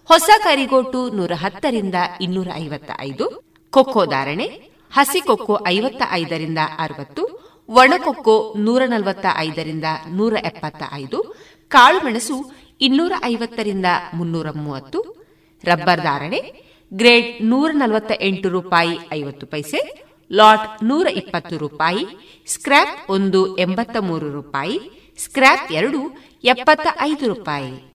ಹೊಸ ಕರಿಗೋಟು ನೂರ ಹತ್ತರಿಂದ ಇನ್ನೂರ ಐವತ್ತ ಐದು ಕೊಕ್ಕೋ ಧಾರಣೆ, ಹಸಿ ಕೊಕ್ಕೋ ಐವತ್ತ ಐದರಿಂದ ಅರವತ್ತು ಒಣಕೊಕ್ಕೋ ನೂರ ನಲವತ್ತ ಐದರಿಂದ ನೂರ ಎಪ್ಪತ್ತ ಐದು ಕಾಳುಮೆಣಸು ಇನ್ನೂರ ಐವತ್ತರಿಂದ ಮುನ್ನೂರ ಮೂವತ್ತು, ರಬ್ಬರ್ ಧಾರಣೆ, ಗ್ರೇಡ್ ನೂರ ನಲವತ್ತ ಎಂಟು ರೂಪಾಯಿ ಐವತ್ತು ಪೈಸೆ, ಲಾಟ್ ನೂರ ಇಪ್ಪತ್ತು ರೂಪಾಯಿ, ಸ್ಕ್ರ್ಯಾಪ್ ಒಂದು ಎಂಬತ್ತ ಮೂರು ರೂಪಾಯಿ, ಸ್ಕ್ರ್ಯಾಪ್ ಎರಡು ಎಪ್ಪತ್ತ ಐದು ರೂಪಾಯಿ.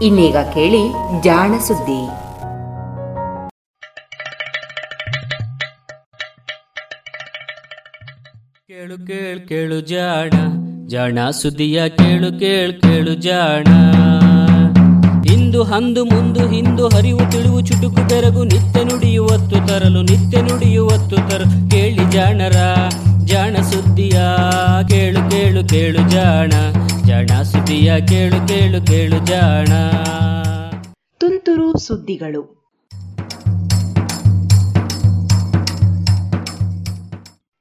ಇನ್ನೀಗ ಕೇಳಿ ಜಾಣ ಸುದ್ದಿ. ಕೇಳು ಕೇಳು ಕೇಳು ಜಾಣ ಜಾಣ ಸುದ್ದಿಯ ಕೇಳು ಕೇಳು ಕೇಳು ಜಾಣ. ಇಂದು ಹಂದು ಮುಂದು ಹಿಂದು ಹರಿವು ತಿಳಿವು ಚುಟುಕು ತೆರಗು ನಿತ್ಯ ನುಡಿಯುವತ್ತು ತರಲು, ನಿತ್ಯ ನುಡಿಯುವತ್ತು ತರಲು. ಕೇಳಿ ಜಾಣರ, ಜಾಣ ಸುದ್ದಿಯ ಕೇಳು ಕೇಳು ಕೇಳು ಜಾಣ. ಜಾಣ ಸುದ್ದಿಯ ಕೇಳು ಕೇಳು ಕೇಳು ಜಾಣ. ತುಂತುರು ಸುದ್ದಿಗಳು.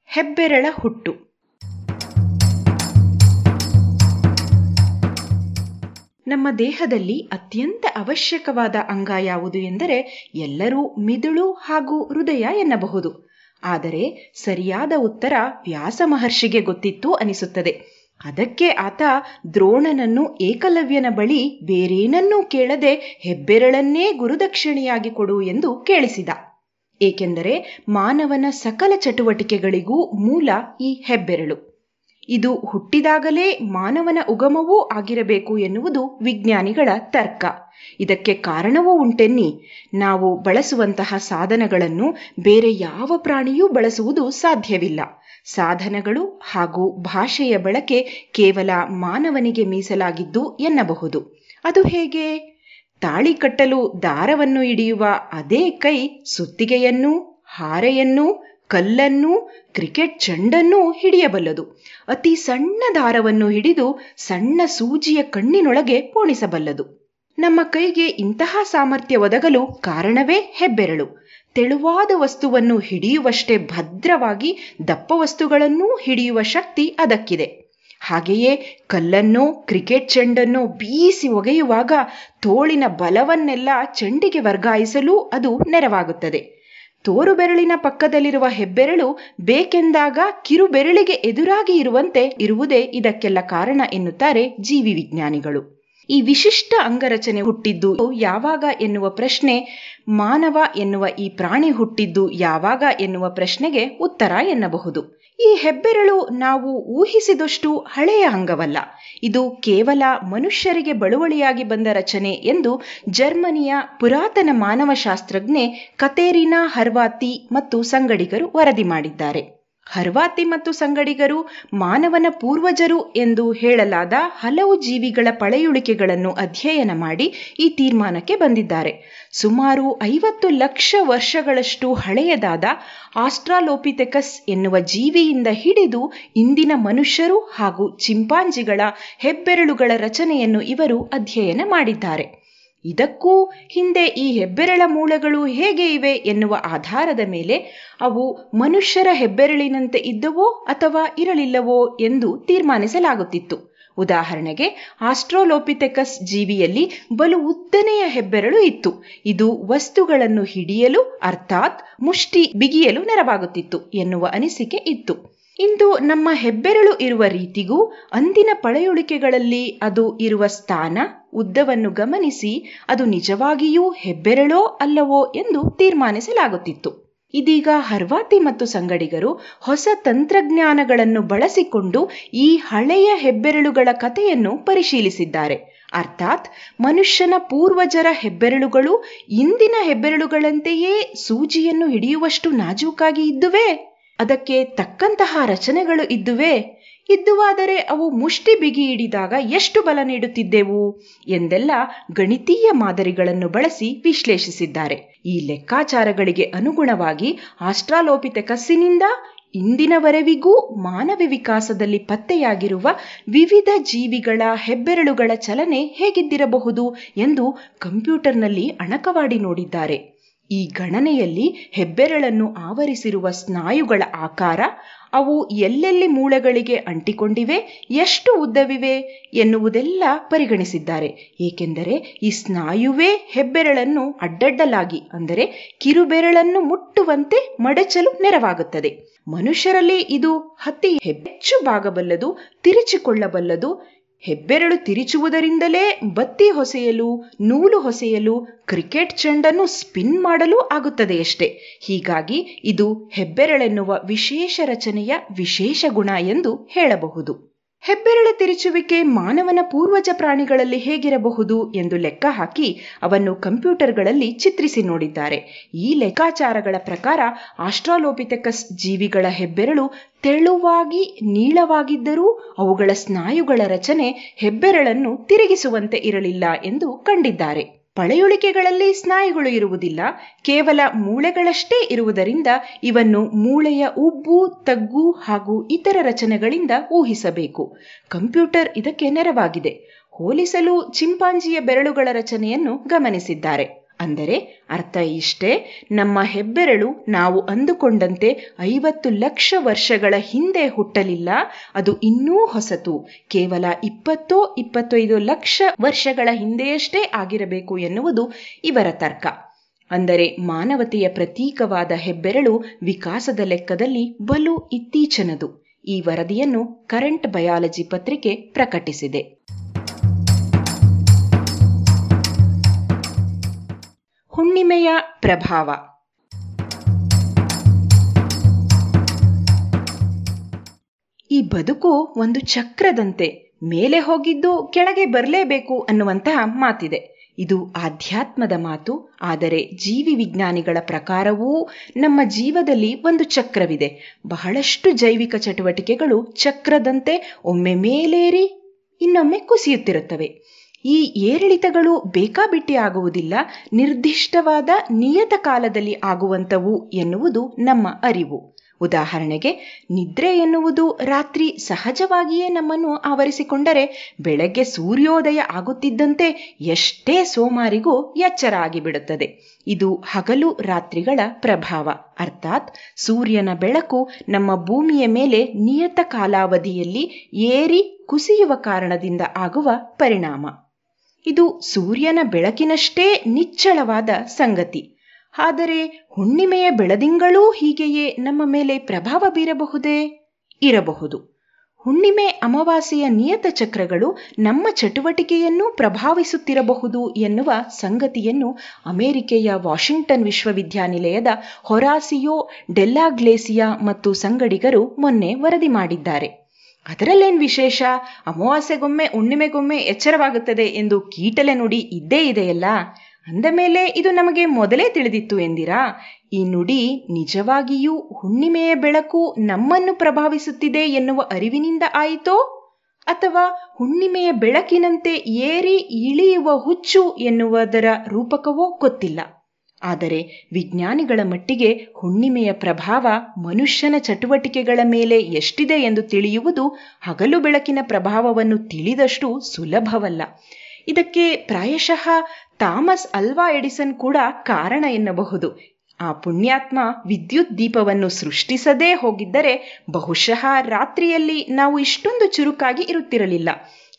ಹೆಬ್ಬೆರಳ ಹುಟ್ಟು. ನಮ್ಮ ದೇಹದಲ್ಲಿ ಅತ್ಯಂತ ಅವಶ್ಯಕವಾದ ಅಂಗ ಯಾವುದು ಎಂದರೆ ಎಲ್ಲರೂ ಮಿದುಳು ಹಾಗೂ ಹೃದಯ ಎನ್ನಬಹುದು. ಆದರೆ ಸರಿಯಾದ ಉತ್ತರ ವ್ಯಾಸ ಮಹರ್ಷಿಗೆ ಗೊತ್ತಿತ್ತು ಅನಿಸುತ್ತದೆ. ಅದಕ್ಕೆ ಆತ ದ್ರೋಣನನ್ನು ಏಕಲವ್ಯನ ಬಳಿ ಬೇರೇನನ್ನೂ ಕೇಳದೆ ಹೆಬ್ಬೆರಳನ್ನೇ ಗುರುದಕ್ಷಿಣೆಯಾಗಿ ಕೊಡು ಎಂದು ಕೇಳಿಸಿದ. ಏಕೆಂದರೆ ಮಾನವನ ಸಕಲ ಚಟುವಟಿಕೆಗಳಿಗೂ ಮೂಲ ಈ ಹೆಬ್ಬೆರಳು. ಇದು ಹುಟ್ಟಿದಾಗಲೇ ಮಾನವನ ಉಗಮವೂ ಆಗಿರಬೇಕು ಎನ್ನುವುದು ವಿಜ್ಞಾನಿಗಳ ತರ್ಕ. ಇದಕ್ಕೆ ಕಾರಣವೂ ಉಂಟೆನ್ನಿ. ನಾವು ಬಳಸುವಂತಹ ಸಾಧನಗಳನ್ನು ಬೇರೆ ಯಾವ ಪ್ರಾಣಿಯೂ ಬಳಸುವುದು ಸಾಧ್ಯವಿಲ್ಲ. ಸಾಧನಗಳು ಹಾಗೂ ಭಾಷೆಯ ಬಳಕೆ ಕೇವಲ ಮಾನವನಿಗೆ ಮೀಸಲಾಗಿದ್ದು ಎನ್ನಬಹುದು. ಅದು ಹೇಗೆ? ತಾಳಿ ಕಟ್ಟಲು ದಾರವನ್ನು ಹಿಡಿಯುವ ಅದೇ ಕೈ ಸುತ್ತಿಗೆಯನ್ನೂ, ಹಾರೆಯನ್ನೂ, ಕಲ್ಲನ್ನೂ, ಕ್ರಿಕೆಟ್ ಚೆಂಡನ್ನೂ ಹಿಡಿಯಬಲ್ಲದು. ಅತಿ ಸಣ್ಣ ದಾರವನ್ನು ಹಿಡಿದು ಸಣ್ಣ ಸೂಜಿಯ ಕಣ್ಣಿನೊಳಗೆ ಪೋಣಿಸಬಲ್ಲದು. ನಮ್ಮ ಕೈಗೆ ಇಂತಹ ಸಾಮರ್ಥ್ಯ ಒದಗಲು ಕಾರಣವೇ ಹೆಬ್ಬೆರಳು. ತೆಳುವಾದ ವಸ್ತುವನ್ನು ಹಿಡಿಯುವಷ್ಟೇ ಭದ್ರವಾಗಿ ದಪ್ಪ ವಸ್ತುಗಳನ್ನೂ ಹಿಡಿಯುವ ಶಕ್ತಿ ಅದಕ್ಕಿದೆ. ಹಾಗೆಯೇ ಕಲ್ಲನ್ನೋ, ಕ್ರಿಕೆಟ್ ಚೆಂಡನ್ನೋ ಬೀಸಿ ಒಗೆಯುವಾಗ ತೋಳಿನ ಬಲವನ್ನೆಲ್ಲ ಚೆಂಡಿಗೆ ವರ್ಗಾಯಿಸಲು ಅದು ನೆರವಾಗುತ್ತದೆ. ತೋರು ಬೆರಳಿನ ಪಕ್ಕದಲ್ಲಿರುವ ಹೆಬ್ಬೆರಳು ಬೇಕೆಂದಾಗ ಕಿರು ಬೆರಳಿಗೆ ಎದುರಾಗಿ ಇರುವಂತೆ ಇರುವುದೇ ಇದಕ್ಕೆಲ್ಲ ಕಾರಣ ಎನ್ನುತ್ತಾರೆ ಜೀವಿ ವಿಜ್ಞಾನಿಗಳು. ಈ ವಿಶಿಷ್ಟ ಅಂಗರಚನೆ ಹುಟ್ಟಿದ್ದು ಯಾವಾಗ ಎನ್ನುವ ಪ್ರಶ್ನೆ, ಮಾನವ ಎನ್ನುವ ಈ ಪ್ರಾಣಿ ಹುಟ್ಟಿದ್ದು ಯಾವಾಗ ಎನ್ನುವ ಪ್ರಶ್ನೆಗೆ ಉತ್ತರ ಎನ್ನಬಹುದು. ಈ ಹೆಬ್ಬೆರಳು ನಾವು ಊಹಿಸಿದಷ್ಟು ಹಳೆಯ ಅಂಗವಲ್ಲ. ಇದು ಕೇವಲ ಮನುಷ್ಯರಿಗೆ ಬಳುವಳಿಯಾಗಿ ಬಂದ ರಚನೆ ಎಂದು ಜರ್ಮನಿಯ ಪುರಾತನ ಮಾನವಶಾಸ್ತ್ರಜ್ಞೆ ಕತೇರಿನಾ ಹರ್ವಾತಿ ಮತ್ತು ಸಂಗಡಿಗರು ವರದಿ ಮಾಡಿದ್ದಾರೆ. ಹರ್ವಾತಿ ಮತ್ತು ಸಂಗಡಿಗರು ಮಾನವನ ಪೂರ್ವಜರು ಎಂದು ಹೇಳಲಾದ ಹಲವು ಜೀವಿಗಳ ಪಳೆಯುಳಿಕೆಗಳನ್ನು ಅಧ್ಯಯನ ಮಾಡಿ ಈ ತೀರ್ಮಾನಕ್ಕೆ ಬಂದಿದ್ದಾರೆ. ಸುಮಾರು ಐವತ್ತು ಲಕ್ಷ ವರ್ಷಗಳಷ್ಟು ಹಳೆಯದಾದ ಆಸ್ಟ್ರಾಲೋಪಿಥೆಕಸ್ ಎನ್ನುವ ಜೀವಿಯಿಂದ ಹಿಡಿದು ಇಂದಿನ ಮನುಷ್ಯರು ಹಾಗೂ ಚಿಂಪಾಂಜಿಗಳ ಹೆಬ್ಬೆರಳುಗಳ ರಚನೆಯನ್ನು ಇವರು ಅಧ್ಯಯನ ಮಾಡಿದ್ದಾರೆ. ಇದಕ್ಕೂ ಹಿಂದೆ ಈ ಹೆಬ್ಬೆರಳ ಮೂಳೆಗಳು ಹೇಗೆ ಇವೆ ಎನ್ನುವ ಆಧಾರದ ಮೇಲೆ ಅವು ಮನುಷ್ಯರ ಹೆಬ್ಬೆರಳಿನಂತೆ ಇದ್ದವೋ ಅಥವಾ ಇರಲಿಲ್ಲವೋ ಎಂದು ತೀರ್ಮಾನಿಸಲಾಗುತ್ತಿತ್ತು. ಉದಾಹರಣೆಗೆ, ಆಸ್ಟ್ರೋಲೋಪಿಥೆಕಸ್ ಜೀವಿಯಲ್ಲಿ ಬಲು ಉದ್ದನೆಯ ಹೆಬ್ಬೆರಳು ಇತ್ತು. ಇದು ವಸ್ತುಗಳನ್ನು ಹಿಡಿಯಲು, ಅರ್ಥಾತ್ ಮುಷ್ಟಿ ಬಿಗಿಯಲು ನೆರವಾಗುತ್ತಿತ್ತು ಎನ್ನುವ ಅನಿಸಿಕೆ ಇತ್ತು. ಇಂದು ನಮ್ಮ ಹೆಬ್ಬೆರಳು ಇರುವ ರೀತಿಗೂ ಅಂದಿನ ಪಳೆಯುಳಿಕೆಗಳಲ್ಲಿ ಅದು ಇರುವ ಸ್ಥಾನ, ಉದ್ದವನ್ನು ಗಮನಿಸಿ ಅದು ನಿಜವಾಗಿಯೂ ಹೆಬ್ಬೆರಳೋ ಅಲ್ಲವೋ ಎಂದು ತೀರ್ಮಾನಿಸಲಾಗುತ್ತಿತ್ತು. ಇದೀಗ ಹರ್ವಾತಿ ಮತ್ತು ಸಂಗಡಿಗರು ಹೊಸ ತಂತ್ರಜ್ಞಾನಗಳನ್ನು ಬಳಸಿಕೊಂಡು ಈ ಹಳೆಯ ಹೆಬ್ಬೆರಳುಗಳ ಕಥೆಯನ್ನು ಪರಿಶೀಲಿಸಿದ್ದಾರೆ. ಅರ್ಥಾತ್ ಮನುಷ್ಯನ ಪೂರ್ವಜರ ಹೆಬ್ಬೆರಳುಗಳು ಇಂದಿನ ಹೆಬ್ಬೆರಳುಗಳಂತೆಯೇ ಸೂಜಿಯನ್ನು ಹಿಡಿಯುವಷ್ಟು ನಾಜೂಕಾಗಿ ಇದ್ದುವೇ? ಅದಕ್ಕೆ ತಕ್ಕಂತಹ ರಚನೆಗಳು ಇದ್ದುವೇ? ಇದ್ದುವಾದರೆ ಅವು ಮುಷ್ಟಿ ಬಿಗಿ ಹಿಡಿದಾಗ ಎಷ್ಟು ಬಲ ನೀಡುತ್ತಿದ್ದೆವು? ಎಂದೆಲ್ಲ ಗಣಿತೀಯ ಮಾದರಿಗಳನ್ನು ಬಳಸಿ ವಿಶ್ಲೇಷಿಸಿದ್ದಾರೆ. ಈ ಲೆಕ್ಕಾಚಾರಗಳಿಗೆ ಅನುಗುಣವಾಗಿ ಆಸ್ಟ್ರಾಲೋಪಿಥೆಕಸ್ಸಿನಿಂದ ಇಂದಿನವರೆವಿಗೂ ಮಾನವ ವಿಕಾಸದಲ್ಲಿ ಪತ್ತೆಯಾಗಿರುವ ವಿವಿಧ ಜೀವಿಗಳ ಹೆಬ್ಬೆರಳುಗಳ ಚಲನೆ ಹೇಗಿದ್ದಿರಬಹುದು ಎಂದು ಕಂಪ್ಯೂಟರ್ನಲ್ಲಿ ಅಣಕವಾಡಿ ನೋಡಿದ್ದಾರೆ. ಈ ಗಣನೆಯಲ್ಲಿ ಹೆಬ್ಬೆರಳನ್ನು ಆವರಿಸಿರುವ ಸ್ನಾಯುಗಳ ಆಕಾರ ಅವು ಎಲ್ಲೆಲ್ಲಿ ಮೂಳೆಗಳಿಗೆ ಅಂಟಿಕೊಂಡಿವೆ, ಎಷ್ಟು ಉದ್ದವಿವೆ ಎನ್ನುವುದೆಲ್ಲ ಪರಿಗಣಿಸಿದ್ದಾರೆ. ಏಕೆಂದರೆ ಈ ಸ್ನಾಯುವೇ ಹೆಬ್ಬೆರಳನ್ನು ಅಡ್ಡಡ್ಡಲಾಗಿ, ಅಂದರೆ ಕಿರುಬೆರಳನ್ನು ಮುಟ್ಟುವಂತೆ ಮಡಚಲು ನೆರವಾಗುತ್ತದೆ. ಮನುಷ್ಯರಲ್ಲಿ ಇದು ಹತ್ತಿ ಹೆಚ್ಚು ಬಾಗಬಲ್ಲದು ತಿರುಚಿಕೊಳ್ಳಬಲ್ಲದು ಹೆಬ್ಬೆರಳು ತಿರುಚುವುದರಿಂದಲೇ ಬತ್ತಿ ಹೊಸೆಯಲು, ನೂಲು ಹೊಸೆಯಲು, ಕ್ರಿಕೆಟ್ ಚೆಂಡನ್ನು ಸ್ಪಿನ್ ಮಾಡಲು ಆಗುತ್ತದೆಯಷ್ಟೇ ಹೀಗಾಗಿ ಇದು ಹೆಬ್ಬೆರಳೆನ್ನುವ ವಿಶೇಷ ರಚನೆಯ ವಿಶೇಷ ಗುಣ ಎಂದು ಹೇಳಬಹುದು. ಹೆಬ್ಬೆರಳ ತಿರುಚುವಿಕೆ ಮಾನವನ ಪೂರ್ವಜ ಪ್ರಾಣಿಗಳಲ್ಲಿ ಹೇಗಿರಬಹುದು ಎಂದು ಲೆಕ್ಕ ಹಾಕಿ ಅವನ್ನು ಕಂಪ್ಯೂಟರ್ಗಳಲ್ಲಿ ಚಿತ್ರಿಸಿ ನೋಡಿದ್ದಾರೆ. ಈ ಲೆಕ್ಕಾಚಾರಗಳ ಪ್ರಕಾರ ಆಸ್ಟ್ರಾಲೋಪಿತೆಕಸ್ ಜೀವಿಗಳ ಹೆಬ್ಬೆರಳು ತೆಳುವಾಗಿ ನೀಳವಾಗಿದ್ದರೂ ಅವುಗಳ ಸ್ನಾಯುಗಳ ರಚನೆ ಹೆಬ್ಬೆರಳನ್ನು ತಿರುಗಿಸುವಂತೆ ಇರಲಿಲ್ಲ ಎಂದು ಕಂಡಿದ್ದಾರೆ. ಪಳೆಯುಳಿಕೆಗಳಲ್ಲಿ ಸ್ನಾಯುಗಳು ಇರುವುದಿಲ್ಲ, ಕೇವಲ ಮೂಳೆಗಳಷ್ಟೇ ಇರುವುದರಿಂದ ಇವನ್ನು ಮೂಳೆಯ ಉಬ್ಬು, ತಗ್ಗು ಹಾಗೂ ಇತರ ರಚನೆಗಳಿಂದ ಊಹಿಸಬೇಕು. ಕಂಪ್ಯೂಟರ್ ಇದಕ್ಕೆ ನೆರವಾಗಿದೆ. ಹೋಲಿಸಲು ಚಿಂಪಾಂಜಿಯ ಬೆರಳುಗಳ ರಚನೆಯನ್ನು ಗಮನಿಸಿದ್ದಾರೆ. ಅಂದರೆ ಅರ್ಥ ಇಷ್ಟೇ, ನಮ್ಮ ಹೆಬ್ಬೆರಳು ನಾವು ಅಂದುಕೊಂಡಂತೆ ಐವತ್ತು ಲಕ್ಷ ವರ್ಷಗಳ ಹಿಂದೆ ಹುಟ್ಟಲಿಲ್ಲ, ಅದು ಇನ್ನೂ ಹೊಸತು, ಕೇವಲ ಇಪ್ಪತ್ತೋ ಇಪ್ಪತ್ತೈದು ಲಕ್ಷ ವರ್ಷಗಳ ಹಿಂದೆಯಷ್ಟೇ ಆಗಿರಬೇಕು ಎನ್ನುವುದು ಇವರ ತರ್ಕ. ಅಂದರೆ ಮಾನವತೆಯ ಪ್ರತೀಕವಾದ ಹೆಬ್ಬೆರಳು ವಿಕಾಸದ ಲೆಕ್ಕದಲ್ಲಿ ಬಲು ಇತ್ತೀಚಿನದು. ಈ ವರದಿಯನ್ನು ಕರೆಂಟ್ ಬಯಾಲಜಿ ಪತ್ರಿಕೆ ಪ್ರಕಟಿಸಿದೆ. ಹುಣ್ಣಿಮೆಯ ಪ್ರಭಾವ. ಈ ಬದುಕು ಒಂದು ಚಕ್ರದಂತೆ ಮೇಲೆ ಹೋಗಿದ್ದು ಕೆಳಗೆ ಬರಲೇಬೇಕು ಅನ್ನುವಂತಹ ಮಾತಿದೆ. ಇದು ಆಧ್ಯಾತ್ಮದ ಮಾತು, ಆದರೆ ಜೀವಿ ವಿಜ್ಞಾನಿಗಳ ಪ್ರಕಾರವೂ ನಮ್ಮ ಜೀವದಲ್ಲಿ ಒಂದು ಚಕ್ರವಿದೆ. ಬಹಳಷ್ಟು ಜೈವಿಕ ಚಟುವಟಿಕೆಗಳು ಚಕ್ರದಂತೆ ಒಮ್ಮೆ ಮೇಲೇರಿ ಇನ್ನೊಮ್ಮೆ ಕುಸಿಯುತ್ತಿರುತ್ತವೆ. ಈ ಏರಿಳಿತಗಳು ಬೇಕಾಬಿಟ್ಟಿ ಆಗುವುದಿಲ್ಲ, ನಿರ್ದಿಷ್ಟವಾದ ನಿಯತ ಕಾಲದಲ್ಲಿ ಆಗುವಂಥವು ಎನ್ನುವುದು ನಮ್ಮ ಅರಿವು. ಉದಾಹರಣೆಗೆ, ನಿದ್ರೆ ಎನ್ನುವುದು ರಾತ್ರಿ ಸಹಜವಾಗಿಯೇ ನಮ್ಮನ್ನು ಆವರಿಸಿಕೊಂಡರೆ ಬೆಳಗ್ಗೆ ಸೂರ್ಯೋದಯ ಆಗುತ್ತಿದ್ದಂತೆ ಎಷ್ಟೇ ಸೋಮಾರಿಗೂ ಎಚ್ಚರ ಆಗಿಬಿಡುತ್ತದೆ. ಇದು ಹಗಲು ರಾತ್ರಿಗಳ ಪ್ರಭಾವ. ಅರ್ಥಾತ್, ಸೂರ್ಯನ ಬೆಳಕು ನಮ್ಮ ಭೂಮಿಯ ಮೇಲೆ ನಿಯತ ಕಾಲಾವಧಿಯಲ್ಲಿ ಏರಿ ಕುಸಿಯುವ ಕಾರಣದಿಂದ ಆಗುವ ಪರಿಣಾಮ. ಇದು ಸೂರ್ಯನ ಬೆಳಕಿನಷ್ಟೇ ನಿಚ್ಚಳವಾದ ಸಂಗತಿ. ಆದರೆ ಹುಣ್ಣಿಮೆಯ ಬೆಳದಿಂಗಳೂ ಹೀಗೆಯೇ ನಮ್ಮ ಮೇಲೆ ಪ್ರಭಾವ ಬೀರಬಹುದೇ? ಇರಬಹುದು. ಹುಣ್ಣಿಮೆ ಅಮಾವಾಸ್ಯೆಯ ನಿಯತ ಚಕ್ರಗಳು ನಮ್ಮ ಚಟುವಟಿಕೆಯನ್ನು ಪ್ರಭಾವಿಸುತ್ತಿರಬಹುದು ಎನ್ನುವ ಸಂಗತಿಯನ್ನು ಅಮೆರಿಕೆಯ ವಾಷಿಂಗ್ಟನ್ ವಿಶ್ವವಿದ್ಯಾನಿಲಯದ ಹೊರಾಸಿಯೋ ಡೆಲ್ಲಾಗ್ಲೇಸಿಯಾ ಮತ್ತು ಸಂಗಡಿಗರು ಮೊನ್ನೆ ವರದಿ ಮಾಡಿದ್ದಾರೆ. ಅದರಲ್ಲೇನ್ ವಿಶೇಷ? ಅಮಾವಾಸ್ಯೆಗೊಮ್ಮೆ, ಹುಣ್ಣಿಮೆಗೊಮ್ಮೆ ಎಚ್ಚರವಾಗುತ್ತದೆ ಎಂದು ಕೀಟಲೆ ನುಡಿ ಇದ್ದೇ ಇದೆಯಲ್ಲ? ಅಂದ ಮೇಲೆ ಇದು ನಮಗೆ ಮೊದಲೇ ತಿಳಿದಿತ್ತು ಎಂದಿರಾ? ಈ ನುಡಿ ನಿಜವಾಗಿಯೂ ಹುಣ್ಣಿಮೆಯ ಬೆಳಕು ನಮ್ಮನ್ನು ಪ್ರಭಾವಿಸುತ್ತಿದೆ ಎನ್ನುವ ಅರಿವಿನಿಂದ ಆಯಿತೋ? ಅಥವಾ ಹುಣ್ಣಿಮೆಯ ಬೆಳಕಿನಂತೆ ಏರಿ ಇಳಿಯುವ ಹುಚ್ಚು ಎನ್ನುವುದರ ರೂಪಕವೋ ಗೊತ್ತಿಲ್ಲ. ಆದರೆ ವಿಜ್ಞಾನಿಗಳ ಮಟ್ಟಿಗೆ ಹುಣ್ಣಿಮೆಯ ಪ್ರಭಾವ ಮನುಷ್ಯನ ಚಟುವಟಿಕೆಗಳ ಮೇಲೆ ಎಷ್ಟಿದೆ ಎಂದು ತಿಳಿಯುವುದು ಹಗಲು ಬೆಳಕಿನ ಪ್ರಭಾವವನ್ನು ತಿಳಿದಷ್ಟು ಸುಲಭವಲ್ಲ. ಇದಕ್ಕೆ ಪ್ರಾಯಶಃ ಥಾಮಸ್ ಅಲ್ವಾ ಎಡಿಸನ್ ಕೂಡ ಕಾರಣ ಎನ್ನಬಹುದು. ಆ ಪುಣ್ಯಾತ್ಮ ವಿದ್ಯುತ್ ದೀಪವನ್ನು ಸೃಷ್ಟಿಸದೇ ಹೋಗಿದ್ದರೆ ಬಹುಶಃ ರಾತ್ರಿಯಲ್ಲಿ ನಾವು ಇಷ್ಟೊಂದು ಚುರುಕಾಗಿ ಇರುತ್ತಿರಲಿಲ್ಲ.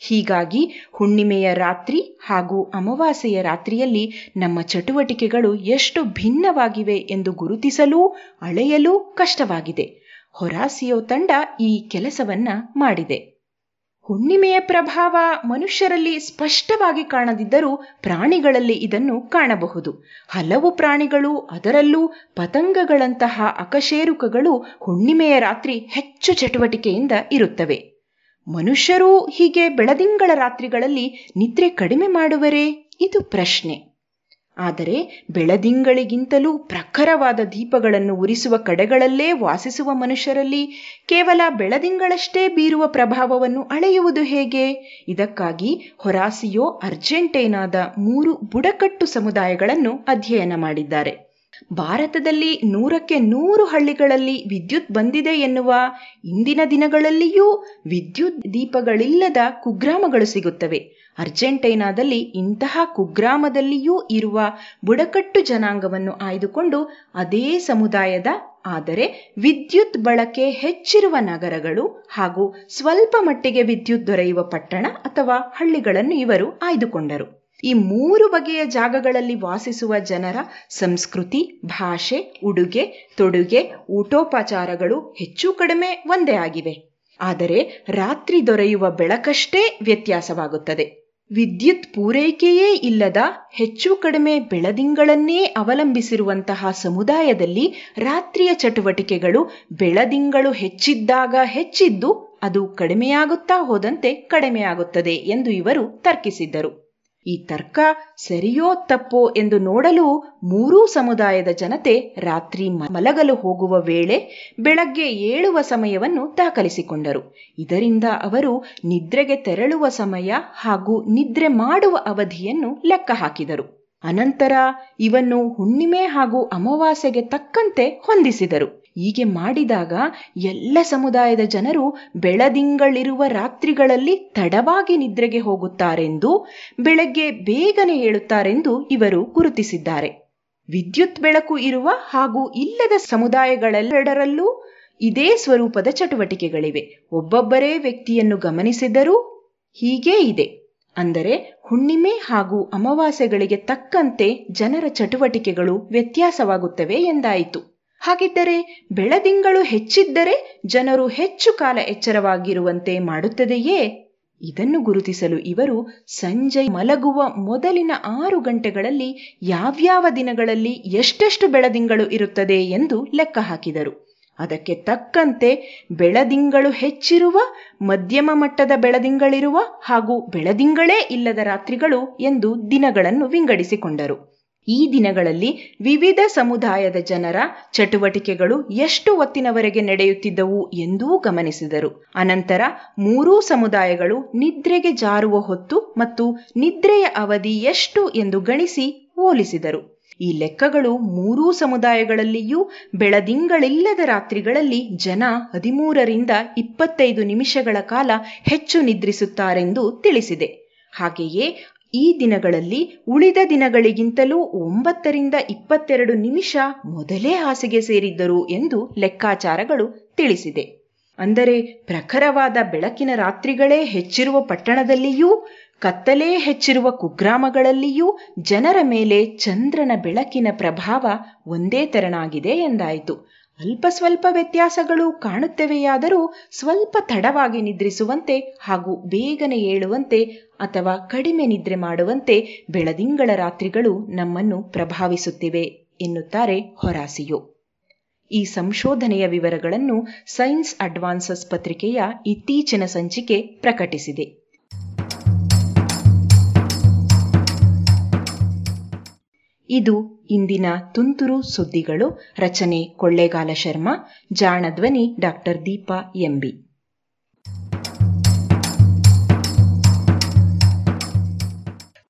ಹೀಗಾಗಿ ಹುಣ್ಣಿಮೆಯ ರಾತ್ರಿ ಹಾಗೂ ಅಮಾವಾಸ್ಯೆಯ ರಾತ್ರಿಯಲ್ಲಿ ನಮ್ಮ ಚಟುವಟಿಕೆಗಳು ಎಷ್ಟು ಭಿನ್ನವಾಗಿವೆ ಎಂದು ಗುರುತಿಸಲೂ, ಅಳೆಯಲೂ ಕಷ್ಟವಾಗಿದೆ. ಹೊರಾಸಿಯೋ ತಂಡ ಈ ಕೆಲಸವನ್ನ ಮಾಡಿದೆ. ಹುಣ್ಣಿಮೆಯ ಪ್ರಭಾವ ಮನುಷ್ಯರಲ್ಲಿ ಸ್ಪಷ್ಟವಾಗಿ ಕಾಣದಿದ್ದರೂ ಪ್ರಾಣಿಗಳಲ್ಲಿ ಇದನ್ನು ಕಾಣಬಹುದು. ಹಲವು ಪ್ರಾಣಿಗಳು ಅದರಲ್ಲೂ ಪತಂಗಗಳಂತಹ ಅಕಶೇರುಕಗಳು ಹುಣ್ಣಿಮೆಯ ರಾತ್ರಿ ಹೆಚ್ಚು ಚಟುವಟಿಕೆಯಿಂದ ಇರುತ್ತವೆ. ಮನುಷ್ಯರೂ ಹೀಗೆ ಬೆಳದಿಂಗಳ ರಾತ್ರಿಗಳಲ್ಲಿ ನಿದ್ರೆ ಕಡಿಮೆ ಮಾಡುವರೇ? ಇದು ಪ್ರಶ್ನೆ. ಆದರೆ ಬೆಳದಿಂಗಳಿಗಿಂತಲೂ ಪ್ರಖರವಾದ ದೀಪಗಳನ್ನು ಉರಿಸುವ ಕಡೆಗಳಲ್ಲೇ ವಾಸಿಸುವ ಮನುಷ್ಯರಲ್ಲಿ ಕೇವಲ ಬೆಳದಿಂಗಳಷ್ಟೇ ಬೀರುವ ಪ್ರಭಾವವನ್ನು ಅಳೆಯುವುದು ಹೇಗೆ? ಇದಕ್ಕಾಗಿ ಹೊರಾಸಿಯೋ ಅರ್ಜೆಂಟೈನಾದ ಮೂರು ಬುಡಕಟ್ಟು ಸಮುದಾಯಗಳನ್ನು ಅಧ್ಯಯನ ಮಾಡಿದ್ದಾರೆ. ಭಾರತದಲ್ಲಿ ನೂರಕ್ಕೆ ನೂರು ಹಳ್ಳಿಗಳಲ್ಲಿ ವಿದ್ಯುತ್ ಬಂದಿದೆ ಎನ್ನುವ ಇಂದಿನ ದಿನಗಳಲ್ಲಿಯೂ ವಿದ್ಯುತ್ ದೀಪಗಳಿಲ್ಲದ ಕುಗ್ರಾಮಗಳು ಸಿಗುತ್ತವೆ. ಅರ್ಜೆಂಟೈನಾದಲ್ಲಿ ಇಂತಹ ಕುಗ್ರಾಮದಲ್ಲಿಯೂ ಇರುವ ಬುಡಕಟ್ಟು ಜನಾಂಗವನ್ನು ಆಯ್ದುಕೊಂಡು ಅದೇ ಸಮುದಾಯದ, ಆದರೆ ವಿದ್ಯುತ್ ಬಳಕೆ ಹೆಚ್ಚಿರುವ ನಗರಗಳು ಹಾಗೂ ಸ್ವಲ್ಪ ಮಟ್ಟಿಗೆ ವಿದ್ಯುತ್ ದೊರೆಯುವ ಪಟ್ಟಣ ಅಥವಾ ಹಳ್ಳಿಗಳನ್ನು ಇವರು ಆಯ್ದುಕೊಂಡರು. ಈ ಮೂರು ಬಗೆಯ ಜಾಗಗಳಲ್ಲಿ ವಾಸಿಸುವ ಜನರ ಸಂಸ್ಕೃತಿ, ಭಾಷೆ, ಉಡುಗೆ, ತೊಡುಗೆ, ಊಟೋಪಚಾರಗಳು ಹೆಚ್ಚು ಕಡಿಮೆ ಒಂದೇ ಆಗಿವೆ. ಆದರೆ ರಾತ್ರಿ ದೊರೆಯುವ ಬೆಳಕಷ್ಟೇ ವ್ಯತ್ಯಾಸವಾಗುತ್ತದೆ. ವಿದ್ಯುತ್ ಪೂರೈಕೆಯೇ ಇಲ್ಲದ ಹೆಚ್ಚು ಕಡಿಮೆ ಬೆಳದಿಂಗಳನ್ನೇ ಅವಲಂಬಿಸಿರುವಂತಹ ಸಮುದಾಯದಲ್ಲಿ ರಾತ್ರಿಯ ಚಟುವಟಿಕೆಗಳು ಬೆಳದಿಂಗಳು ಹೆಚ್ಚಿದ್ದಾಗ ಹೆಚ್ಚಿದ್ದು ಅದು ಕಡಿಮೆಯಾಗುತ್ತಾ ಹೋದಂತೆ ಕಡಿಮೆಯಾಗುತ್ತದೆ ಎಂದು ಇವರು ತರ್ಕಿಸಿದ್ದರು. ಈ ತರ್ಕ ಸರಿಯೋ ತಪ್ಪೋ ಎಂದು ನೋಡಲು ಮೂರೂ ಸಮುದಾಯದ ಜನತೆ ರಾತ್ರಿ ಮಲಗಲು ಹೋಗುವ ವೇಳೆ ಬೆಳಗ್ಗೆ ಏಳುವ ಸಮಯವನ್ನು ದಾಖಲಿಸಿಕೊಂಡರು. ಇದರಿಂದ ಅವರು ನಿದ್ರೆಗೆ ತೆರಳುವ ಸಮಯ ಹಾಗೂ ನಿದ್ರೆ ಮಾಡುವ ಅವಧಿಯನ್ನು ಲೆಕ್ಕ ಹಾಕಿದರು. ಅನಂತರ ಇವನ್ನು ಹುಣ್ಣಿಮೆ ಹಾಗೂ ಅಮಾವಾಸ್ಯೆಗೆ ತಕ್ಕಂತೆ ಹೊಂದಿಸಿದರು. ಹೀಗೆ ಮಾಡಿದಾಗ ಎಲ್ಲ ಸಮುದಾಯದ ಜನರು ಬೆಳದಿಂಗಳಿರುವ ರಾತ್ರಿಗಳಲ್ಲಿ ತಡವಾಗಿ ನಿದ್ರೆಗೆ ಹೋಗುತ್ತಾರೆಂದು, ಬೆಳಗ್ಗೆ ಬೇಗನೆ ಏಳುತ್ತಾರೆಂದು ಇವರು ಗುರುತಿಸಿದ್ದಾರೆ. ವಿದ್ಯುತ್ ಬೆಳಕು ಇರುವ ಹಾಗೂ ಇಲ್ಲದ ಸಮುದಾಯಗಳೆಲ್ಲೆಡರಲ್ಲೂ ಇದೇ ಸ್ವರೂಪದ ಚಟುವಟಿಕೆಗಳಿವೆ. ಒಬ್ಬೊಬ್ಬರೇ ವ್ಯಕ್ತಿಯನ್ನು ಗಮನಿಸಿದರೂ ಹೀಗೇ ಇದೆ. ಅಂದರೆ ಹುಣ್ಣಿಮೆ ಹಾಗೂ ಅಮಾವಾಸ್ಯೆಗಳಿಗೆ ತಕ್ಕಂತೆ ಜನರ ಚಟುವಟಿಕೆಗಳು ವ್ಯತ್ಯಾಸವಾಗುತ್ತವೆ ಎಂದಾಯಿತು. ಹಾಗಿದ್ದರೆ ಬೆಳದಿಂಗಳು ಹೆಚ್ಚಿದ್ದರೆ ಜನರು ಹೆಚ್ಚು ಕಾಲ ಎಚ್ಚರವಾಗಿರುವಂತೆ ಮಾಡುತ್ತದೆಯೇ? ಇದನ್ನು ಗುರುತಿಸಲು ಇವರು ಸಂಜೆ ಮಲಗುವ ಮೊದಲಿನ ಆರು ಗಂಟೆಗಳಲ್ಲಿ ಯಾವ್ಯಾವ ದಿನಗಳಲ್ಲಿ ಎಷ್ಟೆಷ್ಟು ಬೆಳದಿಂಗಳು ಇರುತ್ತದೆ ಎಂದು ಲೆಕ್ಕ ಹಾಕಿದರು. ಅದಕ್ಕೆ ತಕ್ಕಂತೆ ಬೆಳದಿಂಗಳು ಹೆಚ್ಚಿರುವ, ಮಧ್ಯಮ ಮಟ್ಟದ ಬೆಳದಿಂಗಳಿರುವ ಹಾಗೂ ಬೆಳದಿಂಗಳೇ ಇಲ್ಲದ ರಾತ್ರಿಗಳು ಎಂದು ದಿನಗಳನ್ನು ವಿಂಗಡಿಸಿಕೊಂಡರು. ಈ ದಿನಗಳಲ್ಲಿ ವಿವಿಧ ಸಮುದಾಯದ ಜನರ ಚಟುವಟಿಕೆಗಳು ಎಷ್ಟು ಹೊತ್ತಿನವರೆಗೆ ನಡೆಯುತ್ತಿದ್ದವು ಎಂದೂ ಗಮನಿಸಿದರು. ಅನಂತರ ಮೂರೂ ಸಮುದಾಯಗಳು ನಿದ್ರೆಗೆ ಜಾರುವ ಹೊತ್ತು ಮತ್ತು ನಿದ್ರೆಯ ಅವಧಿ ಎಷ್ಟು ಎಂದು ಗಣಿಸಿ ಹೋಲಿಸಿದರು. ಈ ಲೆಕ್ಕಗಳು ಮೂರೂ ಸಮುದಾಯಗಳಲ್ಲಿಯೂ ಬೆಳದಿಂಗಳಿಲ್ಲದ ರಾತ್ರಿಗಳಲ್ಲಿ ಜನ ಹದಿಮೂರರಿಂದ ಇಪ್ಪತ್ತೈದು ನಿಮಿಷಗಳ ಕಾಲ ಹೆಚ್ಚು ನಿದ್ರಿಸುತ್ತಾರೆಂದು ತಿಳಿಸಿದೆ. ಹಾಗೆಯೇ ಈ ದಿನಗಳಲ್ಲಿ ಉಳಿದ ದಿನಗಳಿಗಿಂತಲೂ ಒಂಬತ್ತರಿಂದ ಇಪ್ಪತ್ತೆರಡು ನಿಮಿಷ ಮೊದಲೇ ಹಾಸಿಗೆ ಸೇರಿದ್ದರು ಎಂದು ಲೆಕ್ಕಾಚಾರಗಳು ತಿಳಿಸಿದೆ. ಅಂದರೆ ಪ್ರಖರವಾದ ಬೆಳಕಿನ ರಾತ್ರಿಗಳೇ ಹೆಚ್ಚಿರುವ ಪಟ್ಟಣದಲ್ಲಿಯೂ, ಕತ್ತಲೇ ಹೆಚ್ಚಿರುವ ಕುಗ್ರಾಮಗಳಲ್ಲಿಯೂ ಜನರ ಮೇಲೆ ಚಂದ್ರನ ಬೆಳಕಿನ ಪ್ರಭಾವ ಒಂದೇ ತೆರನಾಗಿದೆ ಎಂದಾಯಿತು. ಅಲ್ಪ ಸ್ವಲ್ಪ ವ್ಯತ್ಯಾಸಗಳು ಕಾಣುತ್ತವೆಯಾದರೂ ಸ್ವಲ್ಪ ತಡವಾಗಿ ನಿದ್ರಿಸುವಂತೆ ಹಾಗೂ ಬೇಗನೆ ಏಳುವಂತೆ ಅಥವಾ ಕಡಿಮೆ ನಿದ್ರೆ ಮಾಡುವಂತೆ ಬೆಳದಿಂಗಳ ರಾತ್ರಿಗಳು ನಮ್ಮನ್ನು ಪ್ರಭಾವಿಸುತ್ತಿವೆ ಎನ್ನುತ್ತಾರೆ ಹೊರಾಸಿಯು. ಈ ಸಂಶೋಧನೆಯ ವಿವರಗಳನ್ನು ಸೈನ್ಸ್ ಅಡ್ವಾನ್ಸಸ್ ಪತ್ರಿಕೆಯ ಇತ್ತೀಚಿನ ಸಂಚಿಕೆ ಪ್ರಕಟಿಸಿದೆ. ಇದು ಇಂದಿನ ತುಂತುರು ಸುದ್ದಿಗಳು. ರಚನೆ ಕೊಳ್ಳೇಗಾಲ ಶರ್ಮಾ ಜಾಣಧ್ವನಿ ಡಾಕ್ಟರ್ ದೀಪಾ ಎಂಬಿ.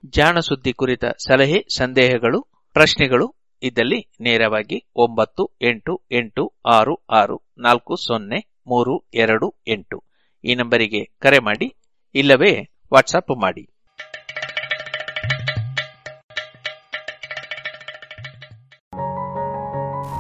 ಜಾಣ ಸುದ್ದಿ ಕುರಿತ ಸಲಹೆ, ಸಂದೇಹಗಳು, ಪ್ರಶ್ನೆಗಳು ಇದ್ದಲ್ಲಿ ನೇರವಾಗಿ ಒಂಬತ್ತು ಎಂಟು ಎಂಟು ಆರು ಆರು ನಾಲ್ಕು ಸೊನ್ನೆ ಮೂರು ಎರಡು ಎಂಟು. ಈ ನಂಬರಿಗೆ ಕರೆ ಮಾಡಿ, ಇಲ್ಲವೇ ವಾಟ್ಸಪ್ ಮಾಡಿ.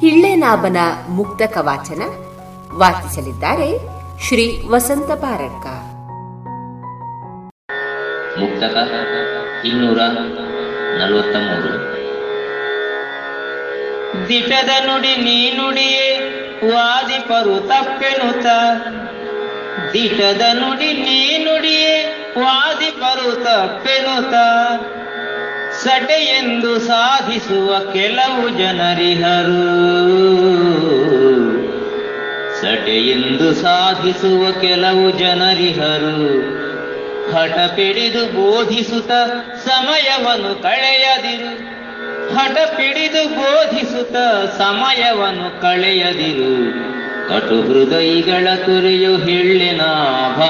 ಹಿಳ್ಳೆನಾಭನ ಮುಕ್ತ ಕವಾಚನ ವಾಚಿಸಲಿದ್ದಾರೆ ಶ್ರೀ ವಸಂತ ಪಾರಡ್ಕ. ಮುಕ್ತಕ ಇನ್ನೂರ ನಲವತ್ತ ಮೂರು ದಿಟದ ನುಡಿ ನೀ ನುಡಿಯೇ ವಾದಿಪರು ತಪ್ಪೆನುತ ದಿಟದ ನುಡಿ ನೀ ನುಡಿಯೇ ವಾದಿಪರು ತಪ್ಪೆನುತ ಸಟೆಯೆಂದು ಸಾಧಿಸುವ ಕೆಲವು ಜನರಿಹರು. ಸಟೆಯೆಂದು ಸಾಧಿಸುವ ಕೆಲವು ಜನರಿಹರು. ಹಠ ಪಿಡಿದು ಬೋಧಿಸುತ್ತ ಸಮಯವನ್ನು ಕಳೆಯದಿರು. ಹಠ ಪಿಡಿದು ಬೋಧಿಸುತ್ತ ಸಮಯವನ್ನು ಕಳೆಯದಿರು. ಕಟು ಹೃದಯಿಗಳ ತೊರೆಯು ಹೆಳ್ಳಿನಾಭ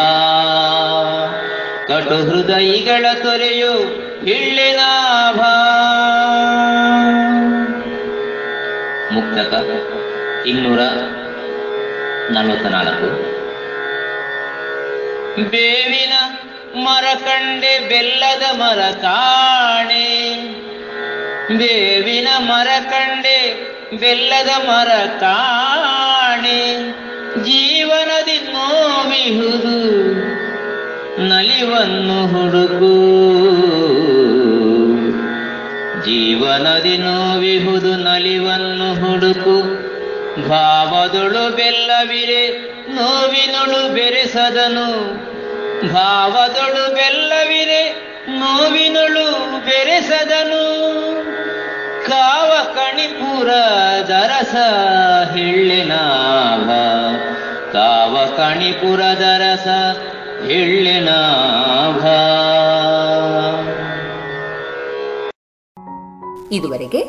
ಕಟು ಹೃದಯಗಳ ತೊರೆಯು ಹಿಳ್ಳಿನಾಭ ಮುಕ್ತಕ ಇನ್ನೂರ ನಲವತ್ತ ನಾಲ್ಕು ಬೇವಿನ ಮರ ಕಂಡೆ ಬೆಲ್ಲದ ಮರ ಕಾಣೆ. ಬೇವಿನ ಮರ ಕಂಡೆ ಬೆಲ್ಲದ ಮರ ಕಾಣೆ. ಜೀವನದಿ ನೋವಿಹುದು, ನಲಿವನ್ನು ಹುಡುಕು. ಜೀವನದಿ ನೋವಿಹುದು ನಲಿವನ್ನು ಹುಡುಕು. ಭಾವದೊಳು ಬೆಲ್ಲವಿರೆ, ನೋವಿನೊಳು ಬೆರೆಸದನು. ಭಾವದೊಳು ಬೆಲ್ಲವಿರೆ, ನೋವಿನೊಳು ಬೆರೆಸದನು. ಕಾವ ಕಣಿಪುರ ದರಸ ಹಿಳ್ಳಿನಾಭ ಕಾವ ಕಣಿಪುರ ದರಸ ಹಿಳ್ಳಿನಾಭ ಇದುವರೆಗೆ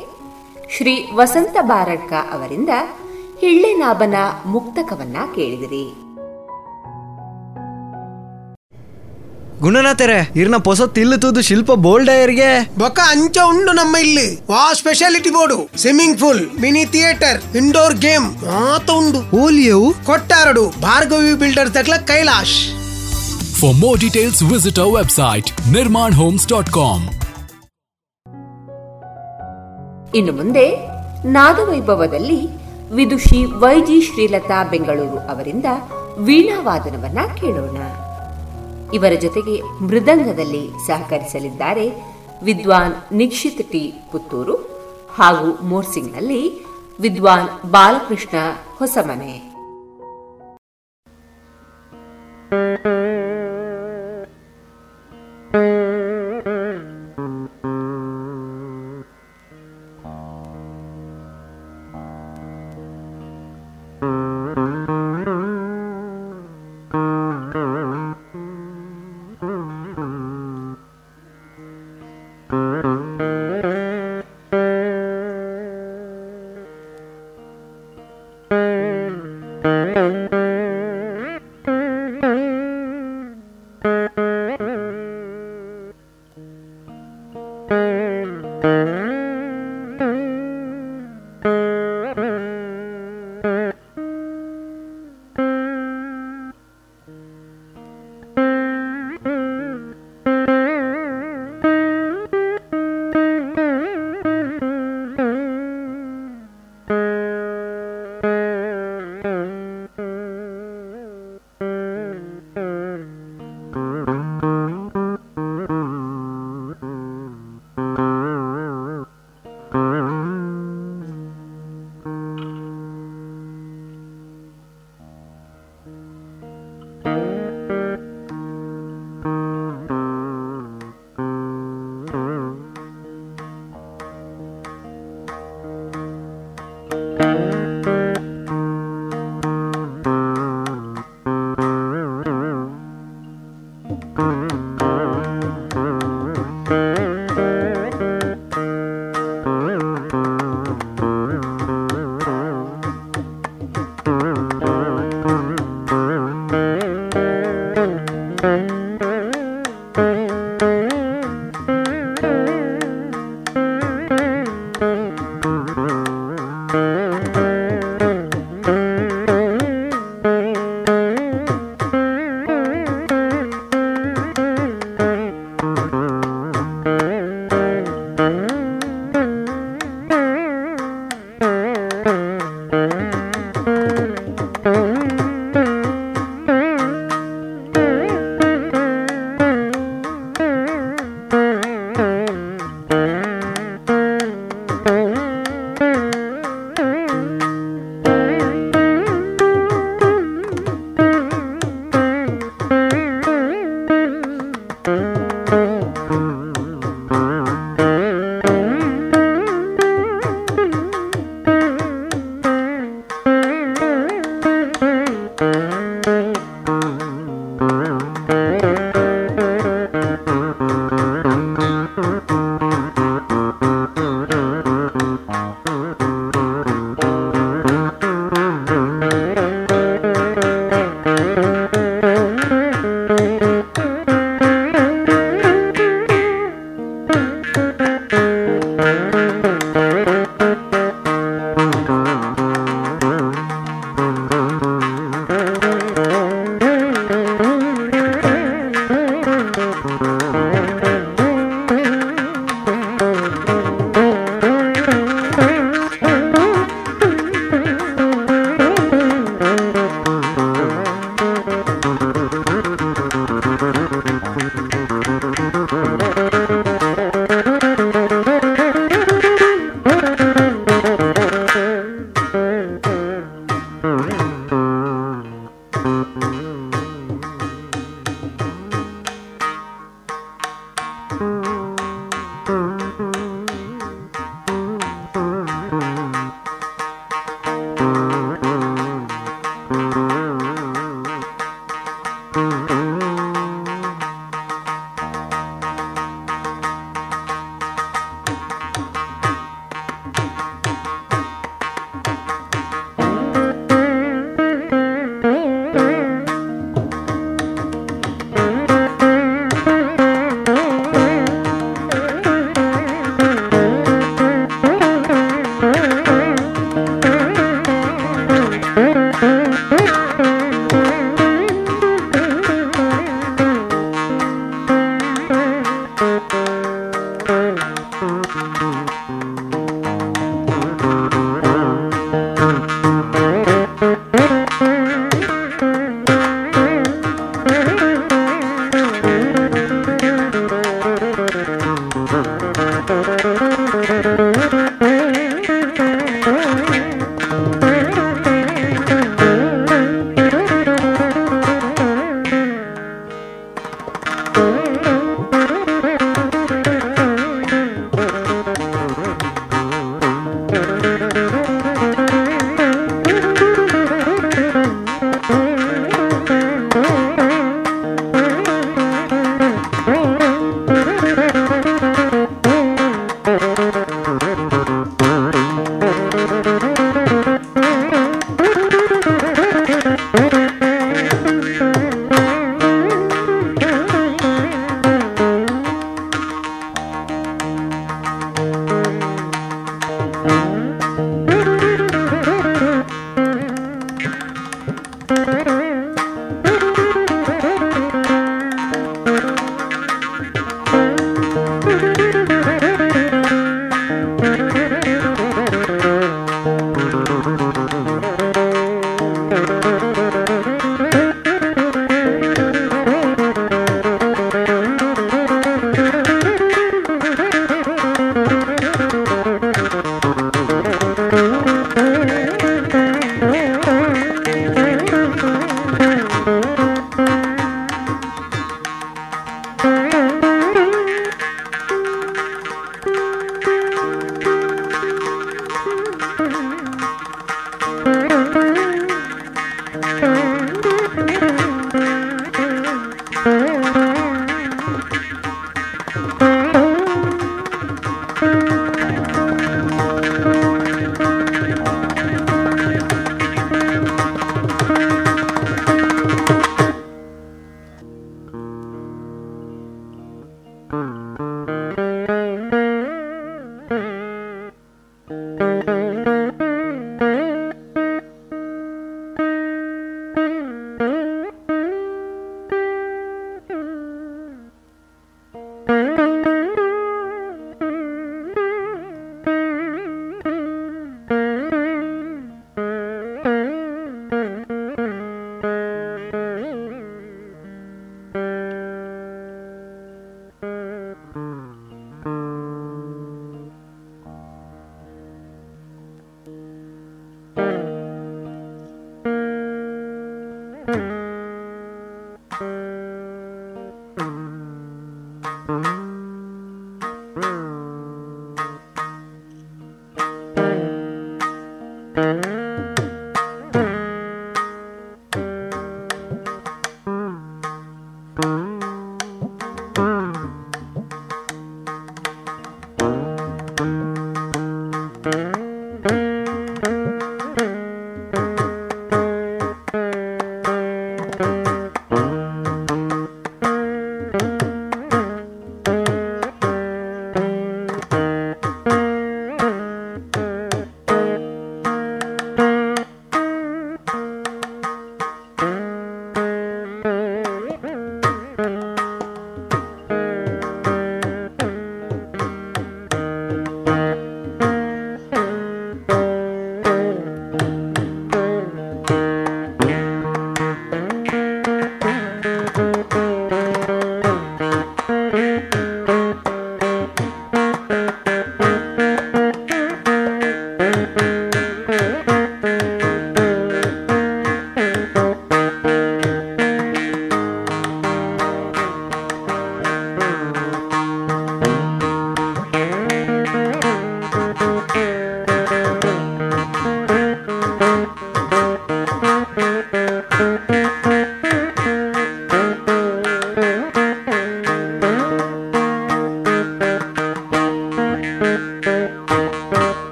ಶ್ರೀ ವಸಂತ ಬಾರಡ್ಕ ಅವರಿಂದ ಹಿಳ್ಳೆನಾಭನ ಮುಕ್ತಕವನ್ನ ಕೇಳಿದಿರಿ. ಗುಣನಾಥರೆ ಇರ್ನ ಪೊಸ ತಿಲ್ಲು ಶಿಲ್ಪ ಬೋಲ್ಡಯರ್ಗೆ ಬೊಕ್ಕ ಅಂಚ ಉಂಡು ನಮ್ಮ ಇಲ್ಲಿ. ವಾ speciality board. Swimming pool mini theatre indoor game ಮಾತ ಉಂಡು. ಓಲಿಯವು? ಕೊಟ್ಟಾರಡು Bhargavi builders ದಕ್ಲ Kailash. For more details visit our dot nirmanhomes.com. ಇನ್ನು ಮುಂದೆ ನಾದವೈಭವದಲ್ಲಿ ವಿದುಷಿ ವೈಜಿ ಶ್ರೀಲತಾ ಬೆಂಗಳೂರು ಅವರಿಂದ ವೀಣಾವಾದನವನ್ನ ಕೇಳೋಣ. ಇವರ ಜೊತೆಗೆ ಮೃದಂಗದಲ್ಲಿ ಸಹಕರಿಸಲಿದ್ದಾರೆ ವಿದ್ವಾನ್ ನಿಕ್ಷಿತ್ ಟಿ ಪುತ್ತೂರು ಹಾಗೂ ಮೋರ್ಸಿಂಗ್ನಲ್ಲಿ ವಿದ್ವಾನ್ ಬಾಲಕೃಷ್ಣ ಹೊಸಮನೆ.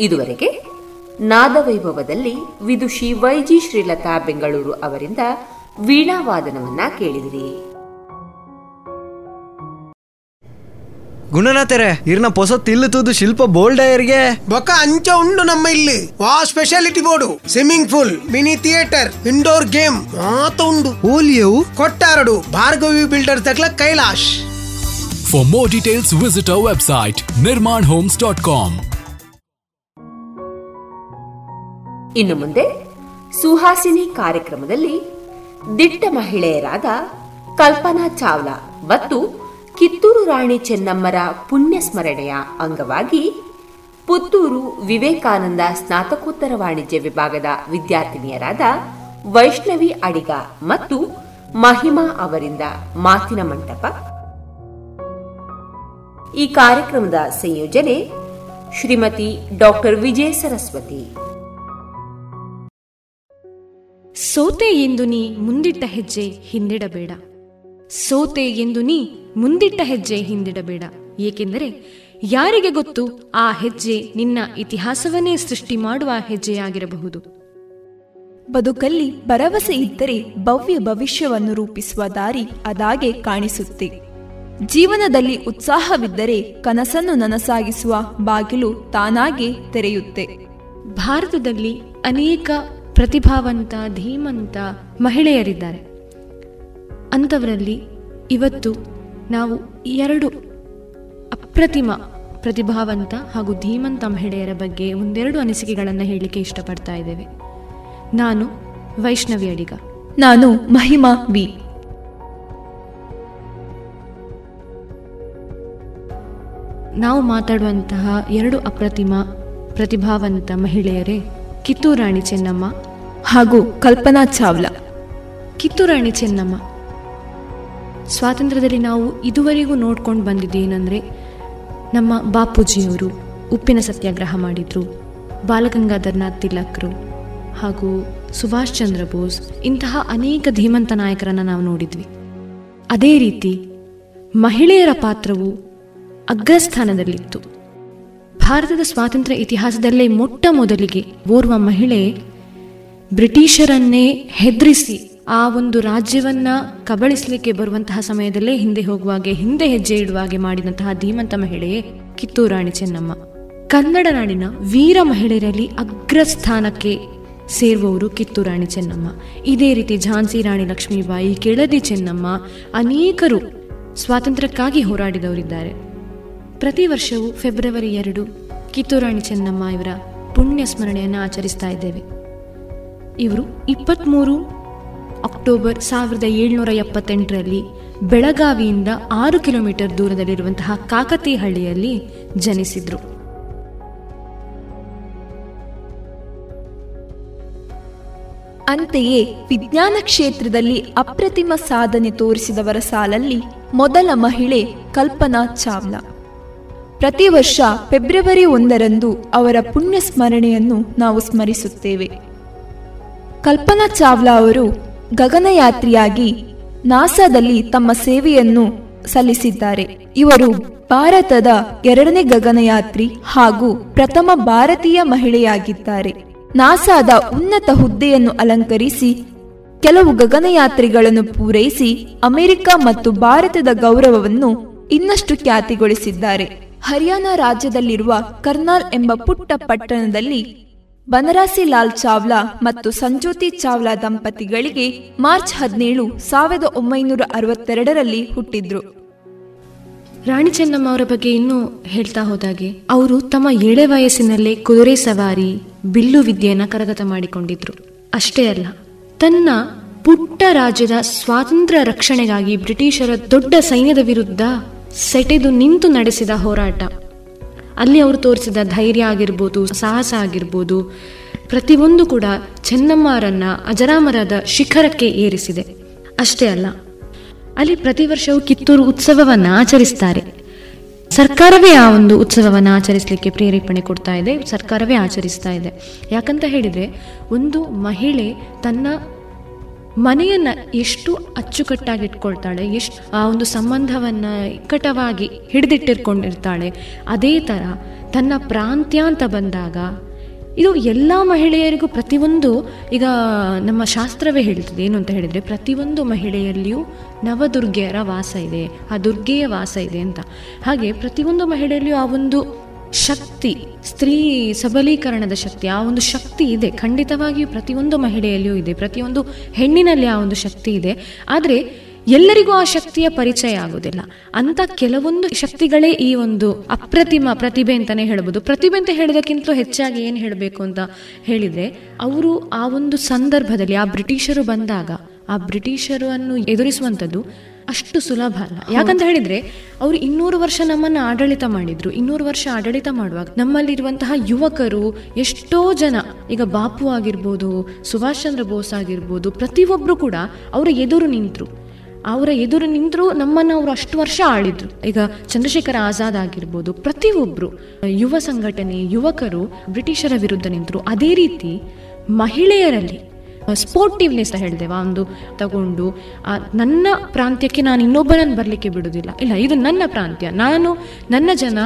ಇದುವರೆಗೆ ನಾದವೈಭವದಲ್ಲಿ ವಿದುಷಿ ವೈಜಿ ಶ್ರೀಲತಾ ಬೆಂಗಳೂರು ಅವರಿಂದ ವೀಣಾವಾದನವನ್ನ ಕೇಳಿದಿರಿ. ಗುಣನಾಥರೆ ಇರ್ನ ಪೊಸ ತಿಲ್ಲು ಶಿಲ್ಪ ಬೋಲ್ಡಯರ್ಗೆ ಬೊಕ್ಕ ಅಂಚ ಉಂಡು ನಮ್ಮ ಇಲ್ಲಿ. ವಾ speciality board. Swimming pool mini theatre indoor game. ಮಾತ ಉಂಡು. ಓಲಿಯವು? ಕೊಟ್ಟಾರಡು Bhargavi builder ತಕ್ಲ Kailash. Visit our website Nirman homes dot nirmanhomes.com. ಇನ್ನು ಮುಂದೆ ಸುಹಾಸಿನಿ ಕಾರ್ಯಕ್ರಮದಲ್ಲಿ ದಿಟ್ಟ ಮಹಿಳೆಯರಾದ ಕಲ್ಪನಾ ಚಾವ್ಲಾ ಮತ್ತು ಕಿತ್ತೂರು ರಾಣಿ ಚೆನ್ನಮ್ಮರ ಪುಣ್ಯ ಸ್ಮರಣೆಯ ಅಂಗವಾಗಿ ಪುತ್ತೂರು ವಿವೇಕಾನಂದ ಸ್ನಾತಕೋತ್ತರ ವಾಣಿಜ್ಯ ವಿಭಾಗದ ವಿದ್ಯಾರ್ಥಿನಿಯರಾದ ವೈಷ್ಣವಿ ಅಡಿಗ ಮತ್ತು ಮಹಿಮಾ ಅವರಿಂದ ಮಾತಿನ ಮಂಟಪ. ಈ ಕಾರ್ಯಕ್ರಮದ ಸಂಯೋಜನೆ ಶ್ರೀಮತಿ ಡಾಕ್ಟರ್ ವಿಜಯ ಸರಸ್ವತಿ. ಸೋತೆ ಎಂದು ನೀ ಮುಂದಿಟ್ಟ ಹೆಜ್ಜೆ ಹಿಂದಿಡಬೇಡ. ಸೋತೆ ಎಂದು ನೀ ಮುಂದಿಟ್ಟ ಹೆಜ್ಜೆ ಹಿಂದಿಡಬೇಡ. ಏಕೆಂದರೆ ಯಾರಿಗೆ ಗೊತ್ತು ಆ ಹೆಜ್ಜೆ ನಿನ್ನ ಇತಿಹಾಸವನ್ನೇ ಸೃಷ್ಟಿ ಮಾಡುವ ಹೆಜ್ಜೆಯಾಗಿರಬಹುದು. ಬದುಕಲ್ಲಿ ಭರವಸೆ ಇದ್ದರೆ ಭವ್ಯ ಭವಿಷ್ಯವನ್ನು ರೂಪಿಸುವ ದಾರಿ ಅದಾಗೆ ಕಾಣಿಸುತ್ತೆ. ಜೀವನದಲ್ಲಿ ಉತ್ಸಾಹವಿದ್ದರೆ ಕನಸನ್ನು ನನಸಾಗಿಸುವ ಬಾಗಿಲು ತಾನಾಗೆ ತೆರೆಯುತ್ತೆ. ಭಾರತದಲ್ಲಿ ಅನೇಕ ಪ್ರತಿಭಾವಂತ ಧೀಮಂತ ಮಹಿಳೆಯರಿದ್ದಾರೆ. ಅಂಥವರಲ್ಲಿ ಇವತ್ತು ನಾವು ಎರಡು ಅಪ್ರತಿಮ ಪ್ರತಿಭಾವಂತ ಹಾಗೂ ಧೀಮಂತ ಮಹಿಳೆಯರ ಬಗ್ಗೆ ಒಂದೆರಡು ಅನಿಸಿಕೆಗಳನ್ನು ಹೇಳಲಿಕ್ಕೆ ಇಷ್ಟಪಡ್ತಾ ಇದ್ದೇವೆ. ನಾನು ವೈಷ್ಣವಿ ಅಡಿಗ. ನಾನು ಮಹಿಮಾ ವಿ. ನಾವು ಮಾತಾಡುವಂತಹ ಎರಡು ಅಪ್ರತಿಮ ಪ್ರತಿಭಾವಂತ ಮಹಿಳೆಯರೇ ಕಿತ್ತೂರಾಣಿ ಚೆನ್ನಮ್ಮ ಹಾಗೂ ಕಲ್ಪನಾ ಚಾವ್ಲಾ. ಕಿತ್ತೂರಾಣಿ ಚೆನ್ನಮ್ಮ ಸ್ವಾತಂತ್ರ್ಯದಲ್ಲಿ ನಾವು ಇದುವರೆಗೂ ನೋಡ್ಕೊಂಡು ಬಂದಿದ್ದೇನೆಂದರೆ ನಮ್ಮ ಬಾಪೂಜಿಯವರು ಉಪ್ಪಿನ ಸತ್ಯಾಗ್ರಹ ಮಾಡಿದರು ಬಾಲಗಂಗಾಧರ್ನಾಥ್ ತಿಲಕ್ರು ಹಾಗೂ ಸುಭಾಷ್ ಚಂದ್ರ ಬೋಸ್ ಇಂತಹ ಅನೇಕ ಧೀಮಂತ ನಾಯಕರನ್ನು ನಾವು ನೋಡಿದ್ವಿ. ಅದೇ ರೀತಿ ಮಹಿಳೆಯರ ಪಾತ್ರವು ಅಗ್ರಸ್ಥಾನದಲ್ಲಿತ್ತು. ಭಾರತದ ಸ್ವಾತಂತ್ರ್ಯ ಇತಿಹಾಸದಲ್ಲೇ ಮೊಟ್ಟ ಮೊದಲಿಗೆ ಓರ್ವ ಮಹಿಳೆ ಬ್ರಿಟಿಷರನ್ನೇ ಹೆದರಿಸಿ ಆ ಒಂದು ರಾಜ್ಯವನ್ನ ಕಬಳಿಸಲಿಕ್ಕೆ ಬರುವಂತಹ ಸಮಯದಲ್ಲೇ ಹಿಂದೆ ಹೋಗುವಾಗೆ, ಹಿಂದೆ ಹೆಜ್ಜೆ ಇಡುವಾಗೆ ಮಾಡಿದಂತಹ ಧೀಮಂತ ಮಹಿಳೆಯೇ ಕಿತ್ತೂರಾಣಿ ಚೆನ್ನಮ್ಮ. ಕನ್ನಡ ನಾಡಿನ ವೀರ ಮಹಿಳೆಯರಲ್ಲಿ ಅಗ್ರಸ್ಥಾನಕ್ಕೆ ಸೇರುವವರು ಕಿತ್ತೂರಾಣಿ ಚೆನ್ನಮ್ಮ. ಇದೇ ರೀತಿ ಝಾನ್ಸಿ ರಾಣಿ ಲಕ್ಷ್ಮೀಬಾಯಿ, ಕೆಳದಿ ಚೆನ್ನಮ್ಮ ಅನೇಕರು ಸ್ವಾತಂತ್ರ್ಯಕ್ಕಾಗಿ ಹೋರಾಡಿದವರಿದ್ದಾರೆ. ಪ್ರತಿ ವರ್ಷವೂ ಫೆಬ್ರವರಿ ಎರಡು ಕಿತ್ತೂರಾಣಿ ಚೆನ್ನಮ್ಮ ಇವರ ಪುಣ್ಯ ಸ್ಮರಣೆಯನ್ನು ಆಚರಿಸ್ತಾ ಇದ್ದೇವೆ. ಇವರು ಇಪ್ಪತ್ತ್ಮೂರು ಅಕ್ಟೋಬರ್ ಸಾವಿರದ ಏಳ್ನೂರ ಎಪ್ಪತ್ತೆಂಟರಲ್ಲಿ ಬೆಳಗಾವಿಯಿಂದ ಆರು ಕಿಲೋಮೀಟರ್ ದೂರದಲ್ಲಿರುವಂತಹ ಕಾಕತಿಹಳ್ಳಿಯಲ್ಲಿ ಜನಿಸಿದರು. ಅಂತೆಯೇ ವಿಜ್ಞಾನ ಕ್ಷೇತ್ರದಲ್ಲಿ ಅಪ್ರತಿಮ ಸಾಧನೆ ತೋರಿಸಿದವರ ಸಾಲಲ್ಲಿ ಮೊದಲ ಮಹಿಳೆ ಕಲ್ಪನಾ ಚಾವ್ಲಾ. ಪ್ರತಿ ವರ್ಷ ಫೆಬ್ರವರಿ ಒಂದರಂದು ಅವರ ಪುಣ್ಯ ಸ್ಮರಣೆಯನ್ನು ನಾವು ಸ್ಮರಿಸುತ್ತೇವೆ. ಕಲ್ಪನಾ ಚಾವ್ಲಾ ಅವರು ಗಗನಯಾತ್ರಿಯಾಗಿ ನಾಸಾದಲ್ಲಿ ತಮ್ಮ ಸೇವೆಯನ್ನು ಸಲ್ಲಿಸಿದ್ದಾರೆ. ಇವರು ಭಾರತದ ಎರಡನೇ ಗಗನಯಾತ್ರಿ ಹಾಗೂ ಪ್ರಥಮ ಭಾರತೀಯ ಮಹಿಳೆಯಾಗಿದ್ದಾರೆ. ನಾಸಾದ ಉನ್ನತ ಹುದ್ದೆಯನ್ನು ಅಲಂಕರಿಸಿ ಕೆಲವು ಗಗನಯಾತ್ರಿಗಳನ್ನು ಪೂರೈಸಿ ಅಮೆರಿಕ ಮತ್ತು ಭಾರತದ ಗೌರವವನ್ನು ಇನ್ನಷ್ಟು ಖ್ಯಾತಿಗೊಳಿಸಿದ್ದಾರೆ. ಹರಿಯಾಣ ರಾಜ್ಯದಲ್ಲಿರುವ ಕರ್ನಾಲ್ ಎಂಬ ಪುಟ್ಟ ಪಟ್ಟಣದಲ್ಲಿ ಬನರಾಸಿ ಲಾಲ್ ಚಾವ್ಲಾ ಮತ್ತು ಸಂಜೋತಿ ಚಾವ್ಲಾ ದಂಪತಿಗಳಿಗೆ ಮಾರ್ಚ್ ಹದಿನೇಳು ಸಾವಿರದ ಒಂಬೈನೂರ ಅರವತ್ತೆರಡರಲ್ಲಿ ಹುಟ್ಟಿದ್ರು. ರಾಣಿ ಚೆನ್ನಮ್ಮ ಅವರ ಬಗ್ಗೆ ಇನ್ನೂ ಹೇಳ್ತಾ ಹೋದಾಗೆ, ಅವರು ತಮ್ಮ ಏಳೆ ವಯಸ್ಸಿನಲ್ಲೇ ಕುದುರೆ ಸವಾರಿ, ಬಿಲ್ಲು ವಿದ್ಯೆಯನ್ನ ಕರಗತ ಮಾಡಿಕೊಂಡಿದ್ರು. ಅಷ್ಟೇ ಅಲ್ಲ, ತನ್ನ ಪುಟ್ಟ ರಾಜ್ಯದ ಸ್ವಾತಂತ್ರ್ಯ ರಕ್ಷಣೆಗಾಗಿ ಬ್ರಿಟಿಷರ ದೊಡ್ಡ ಸೈನ್ಯದ ವಿರುದ್ಧ ಸೆಟೆದು ನಿಂತು ನಡೆಸಿದ ಹೋರಾಟ. ಅಲ್ಲಿ ಅವರು ತೋರಿಸಿದ ಧೈರ್ಯ ಆಗಿರ್ಬೋದು, ಸಾಹಸ ಆಗಿರ್ಬೋದು, ಪ್ರತಿಯೊಂದು ಕೂಡ ಚೆನ್ನಮ್ಮರನ್ನ ಅಜರಾಮರದ ಶಿಖರಕ್ಕೆ ಏರಿಸಿದೆ. ಅಷ್ಟೇ ಅಲ್ಲ, ಅಲ್ಲಿ ಪ್ರತಿ ವರ್ಷವೂ ಕಿತ್ತೂರು ಉತ್ಸವವನ್ನು ಆಚರಿಸ್ತಾರೆ. ಸರ್ಕಾರವೇ ಆ ಒಂದು ಉತ್ಸವವನ್ನು ಆಚರಿಸಲಿಕ್ಕೆ ಪ್ರೇರೇಪಣೆ ಕೊಡ್ತಾ ಇದೆ, ಸರ್ಕಾರವೇ ಆಚರಿಸ್ತಾ ಇದೆ. ಯಾಕಂತ ಹೇಳಿದರೆ, ಒಂದು ಮಹಿಳೆ ತನ್ನ ಮನೆಯನ್ನ ಎಷ್ಟು ಅಚ್ಚುಕಟ್ಟಾಗಿ ಇಟ್ಕೊಳ್ತಾಳೆ ಎಷ್ಟು ಆ ಒಂದು ಸಂಬಂಧವನ್ನ ಇಕ್ಕಟವಾಗಿ ಹಿಡಿದಿಟ್ಟಿರ್ಕೊಂಡಿರ್ತಾಳೆ, ಅದೇ ಥರ ತನ್ನ ಪ್ರಾಂತ್ಯ ಅಂತ ಬಂದಾಗ ಇದು ಎಲ್ಲ ಮಹಿಳೆಯರಿಗೂ ಪ್ರತಿಯೊಂದು ಈಗ ನಮ್ಮ ಶಾಸ್ತ್ರವೇ ಹೇಳ್ತದೆ, ಏನು ಅಂತ ಹೇಳಿದರೆ ಪ್ರತಿಯೊಂದು ಮಹಿಳೆಯಲ್ಲಿಯೂ ನವದುರ್ಗೆಯರ ವಾಸ ಇದೆ, ಆ ದುರ್ಗೆಯ ವಾಸ ಇದೆ ಅಂತ. ಹಾಗೆ ಪ್ರತಿಯೊಂದು ಮಹಿಳೆಯಲ್ಲಿಯೂ ಆ ಒಂದು ಶಕ್ತಿ, ಸ್ತ್ರೀ ಸಬಲೀಕರಣದ ಶಕ್ತಿ, ಆ ಒಂದು ಶಕ್ತಿ ಇದೆ. ಖಂಡಿತವಾಗಿಯೂ ಪ್ರತಿಯೊಂದು ಮಹಿಳೆಯಲ್ಲಿಯೂ ಇದೆ. ಪ್ರತಿಯೊಂದು ಹೆಣ್ಣಿನಲ್ಲಿ ಆ ಒಂದು ಶಕ್ತಿ ಇದೆ. ಆದರೆ ಎಲ್ಲರಿಗೂ ಆ ಶಕ್ತಿಯ ಪರಿಚಯ ಆಗುವುದಿಲ್ಲ. ಅಂತ ಕೆಲವೊಂದು ಶಕ್ತಿಗಳೇ ಈ ಒಂದು ಅಪ್ರತಿಮ ಪ್ರತಿಭೆ ಅಂತಾನೆ ಹೇಳ್ಬೋದು. ಪ್ರತಿಭೆ ಅಂತ ಹೇಳೋದಕ್ಕಿಂತಲೂ ಹೆಚ್ಚಾಗಿ ಏನು ಹೇಳಬೇಕು ಅಂತ ಹೇಳಿದರೆ, ಅವರು ಆ ಒಂದು ಸಂದರ್ಭದಲ್ಲಿ, ಆ ಬ್ರಿಟಿಷರು ಬಂದಾಗ, ಆ ಬ್ರಿಟಿಷರನ್ನು ಎದುರಿಸುವಂಥದ್ದು ಅಷ್ಟು ಸುಲಭ ಅಲ್ಲ. ಯಾಕಂತ ಹೇಳಿದ್ರೆ, ಅವರು ಇನ್ನೂರು ವರ್ಷ ನಮ್ಮನ್ನ ಆಡಳಿತ ಮಾಡಿದ್ರು. ಇನ್ನೂರು ವರ್ಷ ಆಡಳಿತ ಮಾಡುವಾಗ ನಮ್ಮಲ್ಲಿರುವಂತಹ ಯುವಕರು ಎಷ್ಟೋ ಜನ, ಈಗ ಬಾಪು ಆಗಿರ್ಬೋದು, ಸುಭಾಷ್ ಚಂದ್ರ ಬೋಸ್ ಆಗಿರ್ಬೋದು ಪ್ರತಿಯೊಬ್ಬರು ಕೂಡ ಅವರ ಎದುರು ನಿಂತರು. ಅವರ ಎದುರು ನಿಂತರು ನಮ್ಮನ್ನು ಅವರು ಅಷ್ಟು ವರ್ಷ ಆಳಿದ್ರು. ಈಗ ಚಂದ್ರಶೇಖರ ಆಜಾದ್ ಆಗಿರ್ಬೋದು ಪ್ರತಿಯೊಬ್ಬರು ಯುವ ಸಂಘಟನೆ, ಯುವಕರು ಬ್ರಿಟಿಷರ ವಿರುದ್ಧ ನಿಂತರು. ಅದೇ ರೀತಿ ಮಹಿಳೆಯರಲ್ಲಿ ಸ್ಪೋರ್ಟಿವ್ನೆಸ್ ಹೇಳಿದೆವಾ? ಒಂದು ತಗೊಂಡು ನನ್ನ ಪ್ರಾಂತ್ಯಕ್ಕೆ ನಾನು ಇನ್ನೊಬ್ಬರನ್ನು ಬರಲಿಕ್ಕೆ ಬಿಡುವುದಿಲ್ಲ ಇಲ್ಲ, ಇದು ನನ್ನ ಪ್ರಾಂತ್ಯ. ನಾನು, ನನ್ನ ಜನ,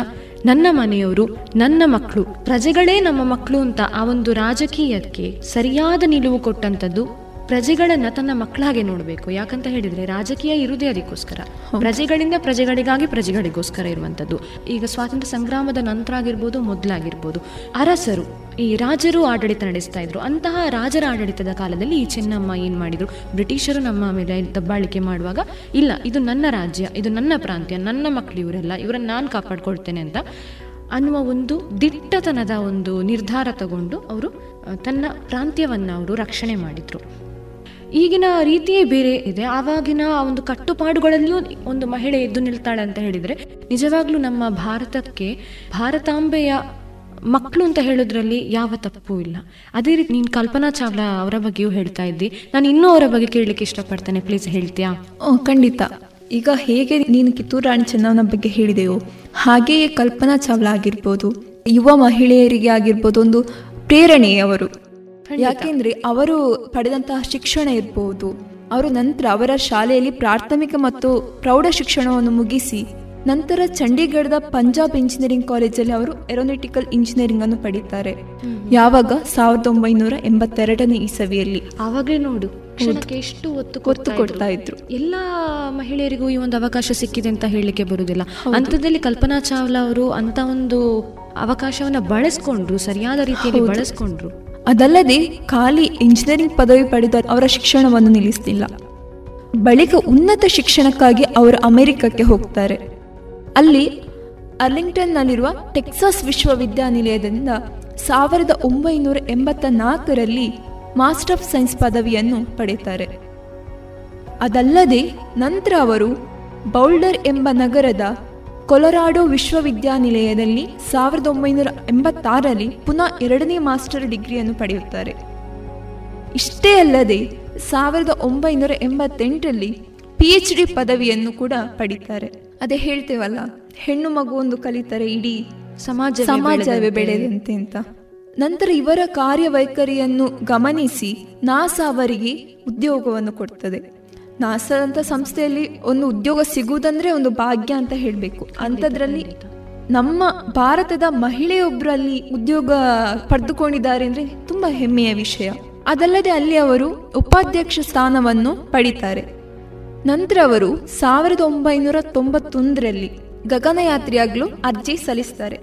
ನನ್ನ ಮನೆಯವರು, ನನ್ನ ಮಕ್ಕಳು, ಪ್ರಜೆಗಳೇ ನಮ್ಮ ಮಕ್ಕಳು ಅಂತ ಆ ಒಂದು ರಾಜಕೀಯಕ್ಕೆ ಸರಿಯಾದ ನಿಲುವು ಕೊಟ್ಟಂಥದ್ದು ಪ್ರಜೆಗಳನ್ನ ತನ್ನ ಮಕ್ಕಳಾಗೆ ನೋಡಬೇಕು. ಯಾಕಂತ ಹೇಳಿದ್ರೆ ರಾಜಕೀಯ ಇರುವುದೇ ಅದಕ್ಕೋಸ್ಕರ. ಪ್ರಜೆಗಳಿಂದ ಪ್ರಜೆಗಳಿಗಾಗಿ ಪ್ರಜೆಗಳಿಗೋಸ್ಕರ ಇರುವಂತದ್ದು. ಈಗ ಸ್ವಾತಂತ್ರ್ಯ ಸಂಗ್ರಾಮದ ನಂತರ ಆಗಿರ್ಬೋದು ಮೊದಲಾಗಿರ್ಬೋದು. ಅರಸರು ಈ ರಾಜರು ಆಡಳಿತ ನಡೆಸ್ತಾ ಇದ್ರು. ಅಂತಹ ರಾಜರ ಆಡಳಿತದ ಕಾಲದಲ್ಲಿ ಈ ಚೆನ್ನಮ್ಮ ಏನ್ ಮಾಡಿದ್ರು? ಬ್ರಿಟಿಷರು ನಮ್ಮ ಮೇಲೆ ದಬ್ಬಾಳಿಕೆ ಮಾಡುವಾಗ ಇಲ್ಲ ಇದು ನನ್ನ ರಾಜ್ಯ ಇದು ನನ್ನ ಪ್ರಾಂತ್ಯ ನನ್ನ ಮಕ್ಕಳು ಇವರೆಲ್ಲ ಇವರನ್ನ ನಾನು ಕಾಪಾಡ್ಕೊಳ್ತೇನೆ ಅಂತ ಅನ್ನುವ ಒಂದು ದಿಟ್ಟತನದ ಒಂದು ನಿರ್ಧಾರ ತಗೊಂಡು ಅವರು ತನ್ನ ಪ್ರಾಂತ್ಯವನ್ನು ಅವರು ರಕ್ಷಣೆ ಮಾಡಿದ್ರು. ಈಗಿನ ರೀತಿಯೇ ಬೇರೆ ಇದೆ. ಆವಾಗಿನ ಒಂದು ಕಟ್ಟುಪಾಡುಗಳಲ್ಲಿಯೂ ಒಂದು ಮಹಿಳೆ ಎದ್ದು ನಿಲ್ತಾಳೆ ಅಂತ ಹೇಳಿದ್ರೆ, ನಿಜವಾಗ್ಲೂ ನಮ್ಮ ಭಾರತಕ್ಕೆ ಭಾರತಾಂಬೆಯ ಮಕ್ಕಳು ಅಂತ ಹೇಳೋದ್ರಲ್ಲಿ ಯಾವ ತಪ್ಪು ಇಲ್ಲ. ಅದೇ ರೀತಿ ನೀನು ಕಲ್ಪನಾ ಚಾವ್ಲಾ ಅವರ ಬಗ್ಗೆಯೂ ಹೇಳ್ತಾ ಇದ್ದಿ. ನಾನು ಇನ್ನೂ ಅವರ ಬಗ್ಗೆ ಕೇಳಲಿಕ್ಕೆ ಇಷ್ಟಪಡ್ತೇನೆ. ಪ್ಲೀಸ್ ಹೇಳ್ತೀಯಾ? ಖಂಡಿತ. ಈಗ ಹೇಗೆ ನೀನು ಕಿತ್ತೂರು ರಾಣಿ ಚೆನ್ನವನ ಬಗ್ಗೆ ಹೇಳಿದೆಯೋ, ಹಾಗೆಯೇ ಕಲ್ಪನಾ ಚಾವ್ಲಾ ಆಗಿರ್ಬೋದು, ಯುವ ಮಹಿಳೆಯರಿಗೆ ಆಗಿರ್ಬೋದು ಒಂದು ಪ್ರೇರಣೆ ಅವರು ಯಾಕೆಂದ್ರೆ ಅವರು ಪಡೆದಂತಹ ಶಿಕ್ಷಣ ಇರಬಹುದು ಅವರು ನಂತರ ಅವರ ಶಾಲೆಯಲ್ಲಿ ಪ್ರಾಥಮಿಕ ಮತ್ತು ಪ್ರೌಢ ಶಿಕ್ಷಣವನ್ನು ಮುಗಿಸಿ ನಂತರ ಚಂಡೀಗಢದ ಪಂಜಾಬ್ ಇಂಜಿನಿಯರಿಂಗ್ ಕಾಲೇಜಲ್ಲಿ ಅವರು ಏರೋನಾಟಿಕಲ್ ಇಂಜಿನಿಯರಿಂಗ್ ಅನ್ನು ಪಡೀತಾರೆ. ಯಾವಾಗ? ಸಾವಿರದ ಒಂಬೈನೂರ ಎಂಬತ್ತೆರಡನೇ ಇಸವಿಯಲ್ಲಿ. ಆವಾಗಲೇ ನೋಡು ಎಷ್ಟು ಒತ್ತು ಒತ್ತು ಕೊಡ್ತಾ ಇದ್ರು. ಎಲ್ಲ ಮಹಿಳೆಯರಿಗೂ ಈ ಒಂದು ಅವಕಾಶ ಸಿಕ್ಕಿದೆ ಅಂತ ಹೇಳಲಿಕ್ಕೆ ಬರುವುದಿಲ್ಲ. ಅಂಥದ್ದಲ್ಲಿ ಕಲ್ಪನಾ ಚಾವ್ಲಾ ಅವರು ಅಂತ ಒಂದು ಅವಕಾಶವನ್ನ ಬಳಸ್ಕೊಂಡ್ರು ಸರಿಯಾದ ರೀತಿಯಲ್ಲಿ. ಬಳಸ್ಕೊಂಡ್ರು. ಅದಲ್ಲದೆ ಖಾಲಿ ಇಂಜಿನಿಯರಿಂಗ್ ಪದವಿ ಪಡೆದ ಅವರ ಶಿಕ್ಷಣವನ್ನು ನಿಲ್ಲಿಸಲಿಲ್ಲ ಬಳಿಕ ಉನ್ನತ ಶಿಕ್ಷಣಕ್ಕಾಗಿ ಅವರು ಅಮೆರಿಕಕ್ಕೆ ಹೋಗ್ತಾರೆ. ಅಲ್ಲಿ ಅರ್ಲಿಂಗ್ಟನ್ನಲ್ಲಿರುವ ಟೆಕ್ಸಾಸ್ ವಿಶ್ವವಿದ್ಯಾನಿಲಯದಿಂದ ಸಾವಿರದ ಒಂಬೈನೂರ ಎಂಬತ್ತ ನಾಲ್ಕರಲ್ಲಿ ಮಾಸ್ಟರ್ ಆಫ್ ಸೈನ್ಸ್ ಪದವಿಯನ್ನು ಪಡೆಯುತ್ತಾರೆ. ಅದಲ್ಲದೆ ನಂತರ ಅವರು ಬೌಲ್ಡರ್ ಎಂಬ ನಗರದ ಕೊಲರಾಡೋ ವಿಶ್ವವಿದ್ಯಾನಿಲಯದಲ್ಲಿ ಸಾವಿರದ ಒಂಬೈನೂರ ಎಂಬತ್ತಾರರಲ್ಲಿ ಪುನಃ ಎರಡನೇ ಮಾಸ್ಟರ್ ಡಿಗ್ರಿಯನ್ನು ಪಡೆಯುತ್ತಾರೆ. ಇಷ್ಟೇ ಅಲ್ಲದೆ ಸಾವಿರದ ಒಂಬೈನೂರ ಎಂಬತ್ತೆಂಟರಲ್ಲಿ ಪಿ ಎಚ್ ಡಿ ಪದವಿಯನ್ನು ಕೂಡ ಪಡೀತಾರೆ. ಅದೇ ಹೇಳ್ತೇವಲ್ಲ ಹೆಣ್ಣು ಮಗು ಒಂದು ಕಲಿತಾರೆ ಇಡೀ ಸಮಾಜ ಸಮಾಜವೇ ಬೆಳೆದಂತೆ. ಬೆಳೆದಂತೆ ಅಂತ. ನಂತರ ಇವರ ಕಾರ್ಯವೈಖರಿಯನ್ನು ಗಮನಿಸಿ ನಾಸಾ ಅವರಿಗೆ ಉದ್ಯೋಗವನ್ನು ಕೊಡ್ತದೆ. ನಾಸಾ ಅಂತ ಸಂಸ್ಥೆಯಲ್ಲಿ ಒಂದು ಉದ್ಯೋಗ ಸಿಗುವುದಂದ್ರೆ ಒಂದು ಭಾಗ್ಯ ಅಂತ ಹೇಳಬೇಕು. ಅಂಥದ್ರಲ್ಲಿ ನಮ್ಮ ಭಾರತದ ಮಹಿಳೆಯೊಬ್ಬರಲ್ಲಿ ಉದ್ಯೋಗ ಪಡೆದುಕೊಂಡಿದ್ದಾರೆ ಅಂದ್ರೆ ತುಂಬಾ ಹೆಮ್ಮೆಯ ವಿಷಯ. ಅದಲ್ಲದೆ ಅಲ್ಲಿ ಅವರು ಉಪಾಧ್ಯಕ್ಷ ಸ್ಥಾನವನ್ನು ಪಡಿತಾರೆ. ನಂತರ ಅವರು ಸಾವಿರದ ಒಂಬೈನೂರ ತೊಂಬತ್ತೊಂದರಲ್ಲಿ ಗಗನಯಾತ್ರಿಯಾಗಲು ಅರ್ಜಿ ಸಲ್ಲಿಸ್ತಾರೆ.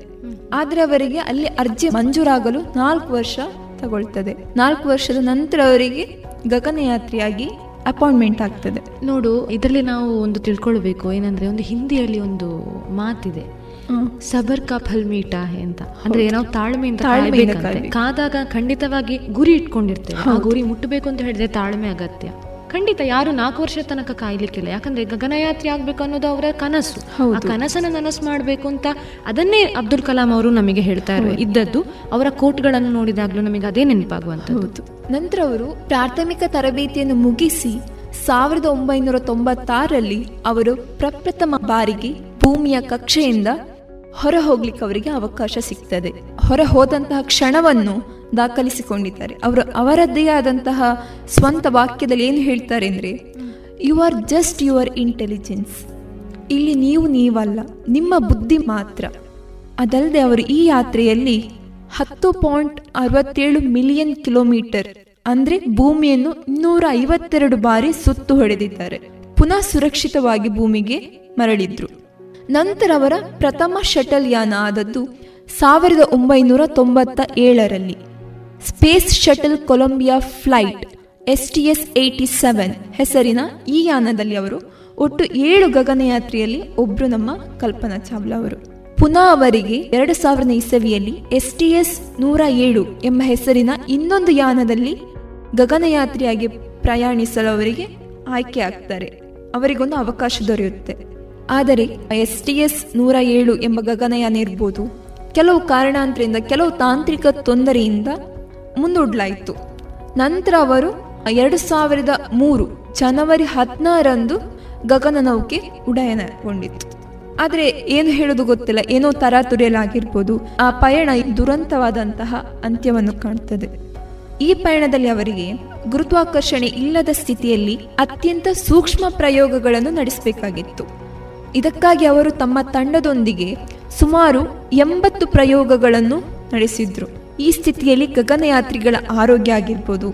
ಆದರೆ ಅವರಿಗೆ ಅಲ್ಲಿ ಅರ್ಜಿ ಮಂಜೂರಾಗಲು ನಾಲ್ಕು ವರ್ಷ ತಗೊಳ್ತದೆ. ನಾಲ್ಕು ವರ್ಷದ ನಂತರ ಅವರಿಗೆ ಗಗನಯಾತ್ರಿಯಾಗಿ ಅಪಾಯಿಂಟ್ಮೆಂಟ್ ಆಗ್ತದೆ. ನೋಡು ಇದರಲ್ಲಿ ನಾವು ಒಂದು ತಿಳ್ಕೊಳ್ಬೇಕು. ಏನಂದ್ರೆ ಒಂದು ಹಿಂದಿಯಲ್ಲಿ ಒಂದು ಮಾತಿದೆ. ಸಬರ್ ಕಾ ಫಲ್ ಮೀಟಾ ಅಂತ. ಅಂದ್ರೆ ನಾವು ತಾಳ್ಮೆಯಿಂದ ತಾಳ್ಮೆಯಿಂದ ಕಾದಾಗ ಖಂಡಿತವಾಗಿ ಗುರಿ ಇಟ್ಕೊಂಡಿರ್ತೇವೆ. ಆ ಗುರಿ ಮುಟ್ಟಬೇಕು ಅಂತ ಹೇಳಿದ್ರೆ ತಾಳ್ಮೆ ಅಗತ್ಯ. ಖಂಡಿತ ಯಾರು ನಾಲ್ಕು ವರ್ಷ ತನಕ ಕಾಯ್ಲಿಕ್ಕಿಲ್ಲ. ಯಾಕಂದ್ರೆ ಗಗನಯಾತ್ರಿ ಆಗ್ಬೇಕು ಅನ್ನೋದು ಅವರ ಕನಸು. ಆ ಕನಸನ್ನ ನನಸು ಮಾಡಬೇಕು ಅಂತ ಅದನ್ನೇ ಅಬ್ದುಲ್ ಕಲಾಂ ಅವರು ನಮಗೆ ಹೇಳ್ತಾ ಇರೋ ಇದ್ದದ್ದು ಅವರ ಕೋಟ್ಗಳನ್ನು ನೋಡಿದಾಗ್ಲೂ ನಮಗೆ ಅದೇ ನೆನಪಾಗುವಂಥದ್ದು. ನಂತರ ಅವರು ಪ್ರಾಥಮಿಕ ತರಬೇತಿಯನ್ನು ಮುಗಿಸಿ ಸಾವಿರದ ಒಂಬೈನೂರ ತೊಂಬತ್ತಾರರಲ್ಲಿ ಅವರು ಪ್ರಪ್ರಥಮ ಬಾರಿಗೆ ಭೂಮಿಯ ಕಕ್ಷೆಯಿಂದ ಹೊರ ಹೋಗ್ಲಿಕ್ಕೆ ಅವರಿಗೆ ಅವಕಾಶ ಸಿಗ್ತದೆ. ಹೊರ ಹೋದಂತಹ ಕ್ಷಣವನ್ನು ದಾಖಲಿಸಿಕೊಂಡಿದ್ದಾರೆ. ಅವರು ಅವರದ್ದೇ ಆದಂತಹ ಸ್ವಂತ ವಾಕ್ಯದಲ್ಲಿ ಏನು ಹೇಳ್ತಾರೆ ಅಂದರೆ you are just your intelligence ಇಲ್ಲಿ ನೀವು ನೀವಲ್ಲ, ನಿಮ್ಮ ಬುದ್ಧಿ ಮಾತ್ರ. ಅದಲ್ಲದೆ ಅವರು ಈ ಯಾತ್ರೆಯಲ್ಲಿ ಹತ್ತು ಪಾಯಿಂಟ್ ಅರವತ್ತೇಳು ಮಿಲಿಯನ್ ಕಿಲೋಮೀಟರ್ ಅಂದ್ರೆ ಭೂಮಿಯನ್ನು ಇನ್ನೂರ ಐವತ್ತೆರಡು ಬಾರಿ ಸುತ್ತು ಹೊಡೆದಿದ್ದಾರೆ. ಪುನಃ ಸುರಕ್ಷಿತವಾಗಿ ಭೂಮಿಗೆ ಮರಳಿದ್ರು. ನಂತರ ಅವರ ಪ್ರಥಮ ಶಟಲ್ ಯಾನ ಆದದ್ದು ಸಾವಿರದ ಒಂಬೈನೂರ ತೊಂಬತ್ತ ಏಳರಲ್ಲಿ. Space shuttle Columbia flight S T S eighty seven ಹೆಸರಿನ ಈ ಯಾನದಲ್ಲಿ ಅವರು ಒಟ್ಟು ಏಳು ಗಗನಯಾತ್ರೆಯಲ್ಲಿ ಒಬ್ರು ನಮ್ಮ ಕಲ್ಪನಾ ಚಾವ್ಲಾ ಅವರು. ಪುನಃ ಅವರಿಗೆ ಎರಡು ಸಾವಿರದ ಇಸವಿಯಲ್ಲಿ ಎಸ್ ಟಿ ಎಸ್ ನೂರ ಏಳು ಎಂಬ ಹೆಸರಿನ ಇನ್ನೊಂದು ಯಾನದಲ್ಲಿ ಗಗನಯಾತ್ರಿಯಾಗಿ ಪ್ರಯಾಣಿಸಲು ಅವರಿಗೆ ಆಯ್ಕೆ ಆಗ್ತಾರೆ. ಅವರಿಗೊಂದು ಅವಕಾಶ ದೊರೆಯುತ್ತೆ. ಆದರೆ ಎಸ್ ಟಿ ಎಸ್ ನೂರ ಏಳು ಎಂಬ ಗಗನಯಾನ ಇರ್ಬೋದು. ಕೆಲವು ಕಾರಣಾಂತರದಿಂದ ಕೆಲವು ತಾಂತ್ರಿಕ ತೊಂದರೆಯಿಂದ ಮುಂದೂಡಲಾಯಿತು ನಂತರ ಅವರು ಎರಡು ಸಾವಿರದ ಮೂರು ಜನವರಿ ಹದಿನಾರಂದು ಗಗನನೌಕೆ ಉಡಯನಗೊಂಡಿತ್ತು ಆದರೆ ಏನು ಹೇಳೋದು ಗೊತ್ತಿಲ್ಲ. ಏನೋ ತರಾತುರಿಯಲಾಗಿರ್ಬೋದು ಆ ಪಯಣ ದುರಂತವಾದಂತಹ ಅಂತ್ಯವನ್ನು ಕಾಣ್ತದೆ. ಈ ಪಯಣದಲ್ಲಿ ಅವರಿಗೆ ಗುರುತ್ವಾಕರ್ಷಣೆ ಇಲ್ಲದ ಸ್ಥಿತಿಯಲ್ಲಿ ಅತ್ಯಂತ ಸೂಕ್ಷ್ಮ ಪ್ರಯೋಗಗಳನ್ನು ನಡೆಸಬೇಕಾಗಿತ್ತು. ಇದಕ್ಕಾಗಿ ಅವರು ತಮ್ಮ ತಂಡದೊಂದಿಗೆ ಸುಮಾರು ಎಂಬತ್ತು ಪ್ರಯೋಗಗಳನ್ನು ನಡೆಸಿದ್ರು. ಈ ಸ್ಥಿತಿಯಲ್ಲಿ ಗಗನಯಾತ್ರಿಗಳ ಆರೋಗ್ಯ ಆಗಿರ್ಬೋದು,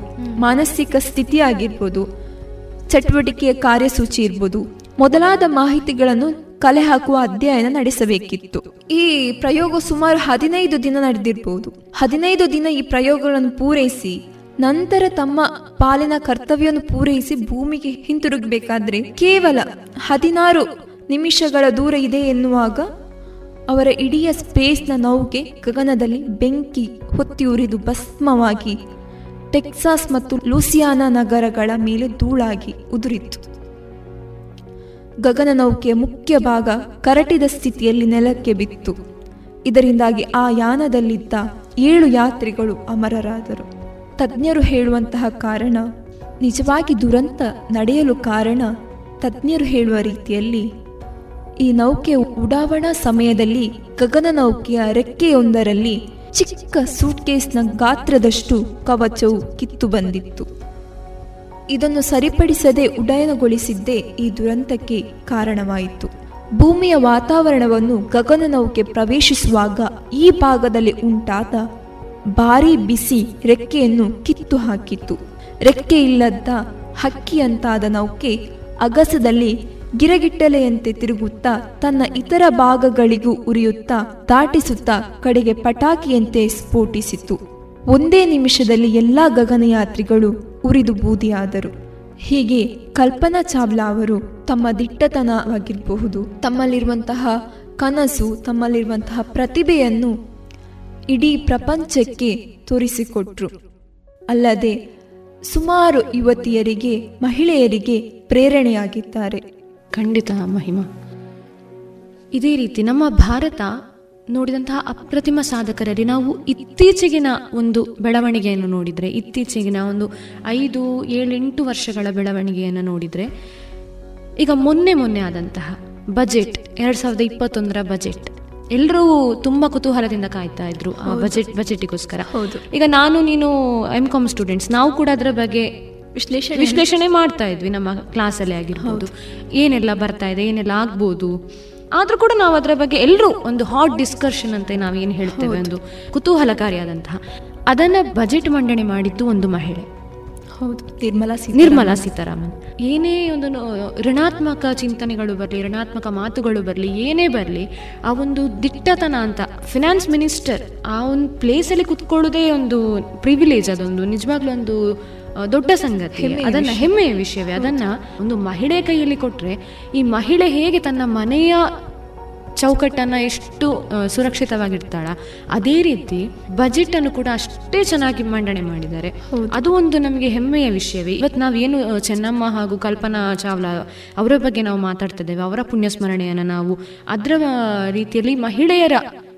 ಮಾನಸಿಕ ಸ್ಥಿತಿ ಆಗಿರ್ಬೋದು, ಚಟುವಟಿಕೆಯ ಕಾರ್ಯಸೂಚಿ ಇರ್ಬೋದು, ಮೊದಲಾದ ಮಾಹಿತಿಗಳನ್ನು ಕಲೆ ಹಾಕುವ ಅಧ್ಯಯನ ನಡೆಸಬೇಕಿತ್ತು. ಈ ಪ್ರಯೋಗ ಸುಮಾರು ಹದಿನೈದು ದಿನ ನಡೆದಿರಬಹುದು ಹದಿನೈದು ದಿನ ಈ ಪ್ರಯೋಗಗಳನ್ನು ಪೂರೈಸಿ, ನಂತರ ತಮ್ಮ ಪಾಲಿನ ಕರ್ತವ್ಯವನ್ನು ಪೂರೈಸಿ ಭೂಮಿಗೆ ಹಿಂತಿರುಗಬೇಕಾದ್ರೆ ಕೇವಲ ಹದಿನಾರು ನಿಮಿಷಗಳ ದೂರ ಇದೆ ಎನ್ನುವಾಗ ಅವರ ಇಡೀ ಸ್ಪೇಸ್ನ ನೌಕೆ ಗಗನದಲ್ಲಿ ಬೆಂಕಿ, ಹೊತ್ತಿ ಉರಿದು ಭಸ್ಮವಾಗಿ ಟೆಕ್ಸಾಸ್ ಮತ್ತು ಲೂಸಿಯಾನಾ ನಗರಗಳ ಮೇಲೆ ಧೂಳಾಗಿ ಉದುರಿತ್ತು ಗಗನನೌಕೆಯ ಮುಖ್ಯ ಭಾಗ ಕರಟಿದ ಸ್ಥಿತಿಯಲ್ಲಿ ನೆಲಕ್ಕೆ ಬಿತ್ತು. ಇದರಿಂದಾಗಿ ಆ ಯಾನದಲ್ಲಿದ್ದ ಏಳು ಯಾತ್ರಿಗಳು ಅಮರರಾದರು. ತಜ್ಞರು ಹೇಳುವಂತಹ ಕಾರಣ, ನಿಜವಾಗಿ ದುರಂತ ನಡೆಯಲು ಕಾರಣ ತಜ್ಞರು ಹೇಳುವ ರೀತಿಯಲ್ಲಿ ಈ ನೌಕೆ ಉಡಾವಣಾ ಸಮಯದಲ್ಲಿ ಗಗನನೌಕೆಯ ರೆಕ್ಕೆಯೊಂದರಲ್ಲಿ ಚಿಕ್ಕ ಸೂಟ್ಕೇಸ್ನ ಗಾತ್ರದಷ್ಟು ಕವಚವು ಕಿತ್ತು ಬಂದಿತ್ತು. ಇದನ್ನು ಸರಿಪಡಿಸದೆ ಉಡಯನಗೊಳಿಸಿದ್ದೇ ಈ ದುರಂತಕ್ಕೆ ಕಾರಣವಾಯಿತು. ಭೂಮಿಯ ವಾತಾವರಣವನ್ನು ಗಗನನೌಕೆ ಪ್ರವೇಶಿಸುವಾಗ ಈ ಭಾಗದಲ್ಲಿ ಉಂಟಾದ ಭಾರೀ ಬಿಸಿ ರೆಕ್ಕೆಯನ್ನು ಕಿತ್ತು ಹಾಕಿತ್ತು. ರೆಕ್ಕೆ ಇಲ್ಲದ ಹಕ್ಕಿಯಂತಾದ ನೌಕೆ ಅಗಸದಲ್ಲಿ ಗಿರಗಿಟ್ಟಲೆಯಂತೆ ತಿರುಗುತ್ತಾ ತನ್ನ ಇತರ ಭಾಗಗಳಿಗೂ ಉರಿಯುತ್ತಾ ದಾಟಿಸುತ್ತಾ ಕಡೆಗೆ ಪಟಾಕಿಯಂತೆ ಸ್ಫೋಟಿಸಿತು ಒಂದೇ ನಿಮಿಷದಲ್ಲಿ ಎಲ್ಲಾ ಗಗನಯಾತ್ರಿಗಳು ಉರಿದು ಬೂದಿಯಾದರು. ಹೀಗೆ ಕಲ್ಪನಾ ಚಾವ್ಲಾ ಅವರು ತಮ್ಮ ದಿಟ್ಟತನವಾಗಿರಬಹುದು. ತಮ್ಮಲ್ಲಿರುವಂತಹ ಕನಸು, ತಮ್ಮಲ್ಲಿರುವಂತಹ ಪ್ರತಿಭೆಯನ್ನು ಇಡೀ ಪ್ರಪಂಚಕ್ಕೆ ತೋರಿಸಿಕೊಟ್ರು. ಅಲ್ಲದೆ ಸುಮಾರು ಯುವತಿಯರಿಗೆ, ಮಹಿಳೆಯರಿಗೆ ಪ್ರೇರಣೆಯಾಗಿದ್ದಾರೆ. ಖಂಡಿತ ಮಹಿಮಾ. ಇದೇ ರೀತಿ ನಮ್ಮ ಭಾರತ ನೋಡಿದಂತಹ ಅಪ್ರತಿಮ ಸಾಧಕರಲ್ಲಿ ನಾವು ಇತ್ತೀಚೆಗಿನ ಒಂದು ಬೆಳವಣಿಗೆಯನ್ನು ನೋಡಿದರೆ ಇತ್ತೀಚೆಗಿನ ಒಂದು ಐದು ಏಳೆಂಟು ವರ್ಷಗಳ ಬೆಳವಣಿಗೆಯನ್ನು ನೋಡಿದರೆ ಈಗ ಮೊನ್ನೆ ಮೊನ್ನೆ ಆದಂತಹ ಬಜೆಟ್ ಎರಡು ಸಾವಿರದ ಇಪ್ಪತ್ತೊಂದರ ಬಜೆಟ್ ಎಲ್ಲರೂ ತುಂಬಾ ಕುತೂಹಲದಿಂದ ಕಾಯ್ತಾ ಇದ್ರು ಆ ಬಜೆಟ್ ಬಜೆಟಿಗೋಸ್ಕರ. ಈಗ ನಾನು ನೀನು ಎಂ ಕಾಮ್ ಸ್ಟೂಡೆಂಟ್ಸ್ ನಾವು ಕೂಡ ಅದರ ಬಗ್ಗೆ ವಿಶ್ಲೇಷಣೆ ವಿಶ್ಲೇಷಣೆ ಮಾಡ್ತಾ ಇದ್ವಿ ನಮ್ಮ ಕ್ಲಾಸಲ್ಲಿ ಆಗಿರ್ಬೋದು. ಏನೆಲ್ಲ ಬರ್ತಾ ಇದೆ ಏನೆಲ್ಲ ಆಗ್ಬೋದು. ಆದ್ರೂ ಕೂಡ ನಾವು ಅದರ ಬಗ್ಗೆ ಎಲ್ಲರೂ ಒಂದು ಹಾಟ್ ಡಿಸ್ಕಷನ್ ಅಂತ ಏನು ಹೇಳ್ತೇವೆ ಒಂದು ಕುತೂಹಲಕಾರಿಯಾದಂತಹ ಅದನ್ನು ಬಜೆಟ್ ಮಂಡನೆ ಮಾಡಿದ್ದು ಒಂದು ಮಹಿಳೆ. ಹೌದು. ನಿರ್ಮಲಾ ನಿರ್ಮಲಾ ಸೀತಾರಾಮನ್. ಏನೇ ಒಂದು ಋಣಾತ್ಮಕ ಚಿಂತನೆಗಳು ಬರಲಿ ಋಣಾತ್ಮಕ ಮಾತುಗಳು ಬರಲಿ ಏನೇ ಬರಲಿ ಆ ಒಂದು ದಿಟ್ಟತನ ಅಂತ ಫಿನಾನ್ಸ್ ಮಿನಿಸ್ಟರ್ ಆ ಒಂದು ಪ್ಲೇಸಲ್ಲಿ ಕುತ್ಕೊಳ್ಳೋದೇ ಒಂದು ಪ್ರಿವಿಲೇಜ್ ಅದೊಂದು. ನಿಜವಾಗ್ಲೂ ಒಂದು ದೊಡ್ಡ ಸಂಗತಿ. ಅದನ್ನ ಹೆಮ್ಮೆಯ ವಿಷಯವೇ. ಅದನ್ನ ಒಂದು ಮಹಿಳೆ ಕೈಯಲ್ಲಿ ಕೊಟ್ರೆ ಈ ಮಹಿಳೆ ಹೇಗೆ ತನ್ನ ಮನೆಯ ಚೌಕಟ್ಟನ್ನ ಎಷ್ಟು ಸುರಕ್ಷಿತವಾಗಿರ್ತಾಳ ಅದೇ ರೀತಿ ಬಜೆಟ್ ಅನ್ನು ಕೂಡ ಅಷ್ಟೇ ಚೆನ್ನಾಗಿ ಮಂಡನೆ ಮಾಡಿದ್ದಾರೆ. ಅದು ಒಂದು ನಮಗೆ ಹೆಮ್ಮೆಯ ವಿಷಯವೇ. ಇವತ್ತು ನಾವೇನು ಚೆನ್ನಮ್ಮ ಹಾಗೂ ಕಲ್ಪನಾ ಚಾವ್ಲಾ ಅವರ ಬಗ್ಗೆ ನಾವು ಮಾತಾಡ್ತಾ ಇದ್ದೇವೆ ಅವರ ಪುಣ್ಯಸ್ಮರಣೆಯನ್ನು ನಾವು ಅದರ ರೀತಿಯಲ್ಲಿ ಮಹಿಳೆಯರ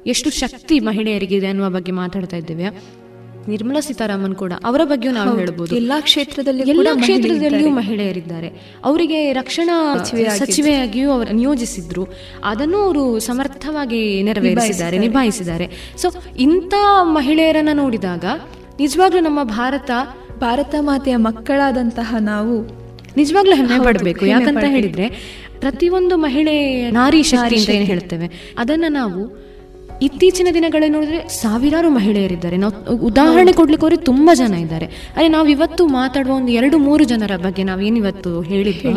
ಎಷ್ಟು ಶಕ್ತಿ ಮಹಿಳೆಯರಿಗಿದೆ ಅನ್ನುವ ಬಗ್ಗೆ ಮಾತಾಡ್ತಾ ಇದ್ದೇವೆ. ನಿರ್ಮಲಾ ಸೀತಾರಾಮನ್ ಕೂಡ ಅವರ ಬಗ್ಗೆಯೂ ನಾವು ಹೇಳ್ಬೋದು. ಎಲ್ಲಾ ಕ್ಷೇತ್ರದಲ್ಲಿ ಎಲ್ಲಾ ಕ್ಷೇತ್ರದಲ್ಲಿಯೂ ಮಹಿಳೆಯರಿದ್ದಾರೆ. ಅವರಿಗೆ ರಕ್ಷಣಾ ಸಚಿವೆಯಾಗಿಯೂ ಅವರು ನಿಯೋಜಿಸಿದ್ರು. ಅದನ್ನು ಅವರು ಸಮರ್ಥವಾಗಿ ನೆರವೇರಿಸಿದ್ದಾರೆ ನಿಭಾಯಿಸಿದ್ದಾರೆ. ಸೊ ಇಂಥ ಮಹಿಳೆಯರನ್ನ ನೋಡಿದಾಗ ನಿಜವಾಗ್ಲೂ ನಮ್ಮ ಭಾರತ ಭಾರತ ಮಾತೆಯ ಮಕ್ಕಳಾದಂತಹ ನಾವು ನಿಜವಾಗ್ಲೂ ಹೆಮ್ಮೆ ಪಡಬೇಕು. ಯಾಕಂತ ಹೇಳಿದ್ರೆ ಪ್ರತಿಯೊಂದು ಮಹಿಳೆ ನಾರಿ ಶಕ್ತಿ ಅಂತ ಏನು ಹೇಳ್ತೇವೆ? ಅದನ್ನ ನಾವು ಇತ್ತೀಚಿನ ದಿನಗಳಲ್ಲಿ ನೋಡಿದ್ರೆ ಸಾವಿರಾರು ಮಹಿಳೆಯರಿದ್ದಾರೆ. ನಾವು ಉದಾಹರಣೆ ಕೊಡ್ಲಿಕ್ಕೆ ಹೋದ್ರೆ ತುಂಬಾ ಜನ ಇದ್ದಾರೆ. ಅದೇ ನಾವು ಇವತ್ತು ಮಾತಾಡುವ ಒಂದು ಎರಡು ಮೂರು ಜನರ ಬಗ್ಗೆ ನಾವು ನಾವೇನಿವತ್ತು ಹೇಳಿದ್ವಿ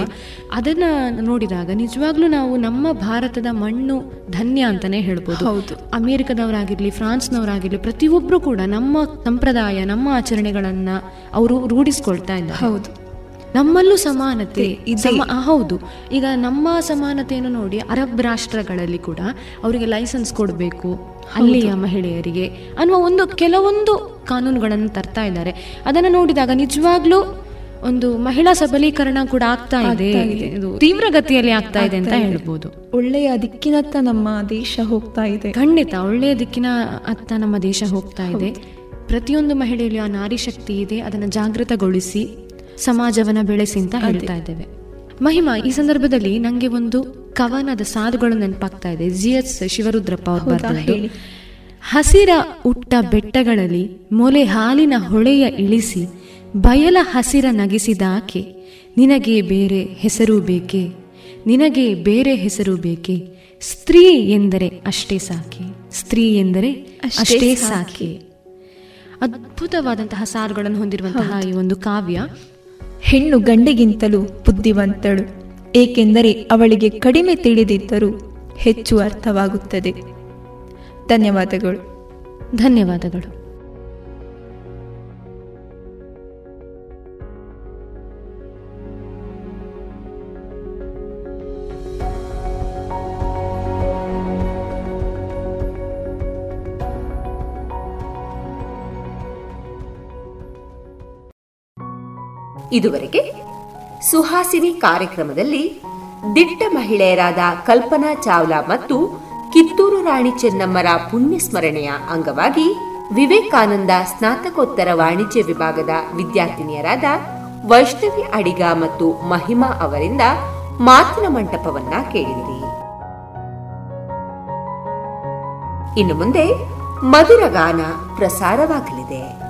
ಅದನ್ನ ನೋಡಿದಾಗ ನಿಜವಾಗ್ಲೂ ನಾವು ನಮ್ಮ ಭಾರತದ ಮಣ್ಣು ಧನ್ಯ ಅಂತಾನೆ ಹೇಳ್ಬೋದು. ಹೌದು. ಅಮೆರಿಕದವರಾಗಿರ್ಲಿ ಫ್ರಾನ್ಸ್ನವರಾಗಿರ್ಲಿ ಪ್ರತಿಯೊಬ್ರು ಕೂಡ ನಮ್ಮ ಸಂಪ್ರದಾಯ ನಮ್ಮ ಆಚರಣೆಗಳನ್ನ ಅವರು ರೂಢಿಸ್ಕೊಳ್ತಾ ಇದ್ದಾರೆ. ಹೌದು. ನಮ್ಮಲ್ಲೂ ಸಮಾನತೆ ಹೌದು. ಈಗ ನಮ್ಮ ಸಮಾನತೆಯನ್ನು ನೋಡಿ ಅರಬ್ ರಾಷ್ಟ್ರಗಳಲ್ಲಿ ಕೂಡ ಅವರಿಗೆ ಲೈಸೆನ್ಸ್ ಕೊಡಬೇಕು ಅಲ್ಲಿಯ ಮಹಿಳೆಯರಿಗೆ ಅನ್ನುವ ಒಂದು ಕೆಲವೊಂದು ಕಾನೂನುಗಳನ್ನು ತರ್ತಾ ಇದ್ದಾರೆ. ಅದನ್ನು ನೋಡಿದಾಗ ನಿಜವಾಗ್ಲೂ ಒಂದು ಮಹಿಳಾ ಸಬಲೀಕರಣ ಕೂಡ ಆಗ್ತಾ ಇದೆ. ತೀವ್ರಗತಿಯಲ್ಲಿ ಆಗ್ತಾ ಇದೆ ಅಂತ ಹೇಳ್ಬೋದು. ಒಳ್ಳೆಯ ದಿಕ್ಕಿನತ್ತ ನಮ್ಮ ದೇಶ ಹೋಗ್ತಾ ಇದೆ. ಖಂಡಿತ ಒಳ್ಳೆಯ ದಿಕ್ಕಿನ ಅತ್ತ ನಮ್ಮ ದೇಶ ಹೋಗ್ತಾ ಇದೆ. ಪ್ರತಿಯೊಂದು ಮಹಿಳೆಯಲ್ಲಿ ಆ ನಾರಿ ಶಕ್ತಿ ಇದೆ. ಅದನ್ನು ಜಾಗೃತಗೊಳಿಸಿ ಸಮಾಜವನ್ನ ಬೆಳೆಸಿ ಅಂತ ಹೇಳ್ತಾ ಇದ್ದೇವೆ. ಮಹಿಮಾ ಈ ಸಂದರ್ಭದಲ್ಲಿ ನಂಗೆ ಒಂದು ಕವನದ ಸಾಲುಗಳು ನೆನಪಾಗ್ತಾ ಇದೆ. ಜಿ ಎಸ್ ಶಿವರುದ್ರಪ್ಪ ಅವರು? ಬರೆದದ್ದು. ಹಸಿರ ಉಟ್ಟ ಬೆಟ್ಟಗಳಲ್ಲಿ ಮೊಲೆ ಹಾಲಿನ ಹೊಳೆಯ ಇಳಿಸಿ ಬಯಲ ಹಸಿರ ನಗಿಸಿದಾಕೆ ನಿನಗೆ ಬೇರೆ ಹೆಸರು ಬೇಕೆ? ನಿನಗೆ ಬೇರೆ ಹೆಸರು ಬೇಕೆ? ಸ್ತ್ರೀ ಎಂದರೆ ಅಷ್ಟೇ ಸಾಕೆ. ಸ್ತ್ರೀ ಎಂದರೆ ಅಷ್ಟೇ. ಸಾಕೆ. ಅದ್ಭುತವಾದಂತಹ ಸಾರುಗಳನ್ನು ಹೊಂದಿರುವಂತಹ ಈ ಒಂದು ಕಾವ್ಯ. ಹೆಣ್ಣು ಗಂಡಿಗಿಂತಲೂ ಬುದ್ಧಿವಂತಳು ಏಕೆಂದರೆ ಅವಳಿಗೆ ಕಡಿಮೆ ತಿಳಿದಿದ್ದರೂ ಹೆಚ್ಚು ಅರ್ಥವಾಗುತ್ತದೆ. ಧನ್ಯವಾದಗಳು. ಧನ್ಯವಾದಗಳು. ಇದುವರೆಗೆ ಸುಹಾಸಿನಿ ಕಾರ್ಯಕ್ರಮದಲ್ಲಿ ದಿಟ್ಟ ಮಹಿಳೆಯರಾದ ಕಲ್ಪನಾ ಚಾವ್ಲಾ ಮತ್ತು ಕಿತ್ತೂರು ರಾಣಿ ಚೆನ್ನಮ್ಮರ ಪುಣ್ಯ ಸ್ಮರಣೆಯ ಅಂಗವಾಗಿ ವಿವೇಕಾನಂದ ಸ್ನಾತಕೋತ್ತರ ವಾಣಿಜ್ಯ ವಿಭಾಗದ ವಿದ್ಯಾರ್ಥಿನಿಯರಾದ ವೈಷ್ಣವಿ ಅಡಿಗ ಮತ್ತು ಮಹಿಮಾ ಅವರಿಂದ ಮಾತಿನ ಮಂಟಪವನ್ನ ಕೇಳಿದಿರಿ. ಇನ್ನು ಮುಂದೆ ಮಧುರ ಗಾನ ಪ್ರಸಾರವಾಗಲಿದೆ.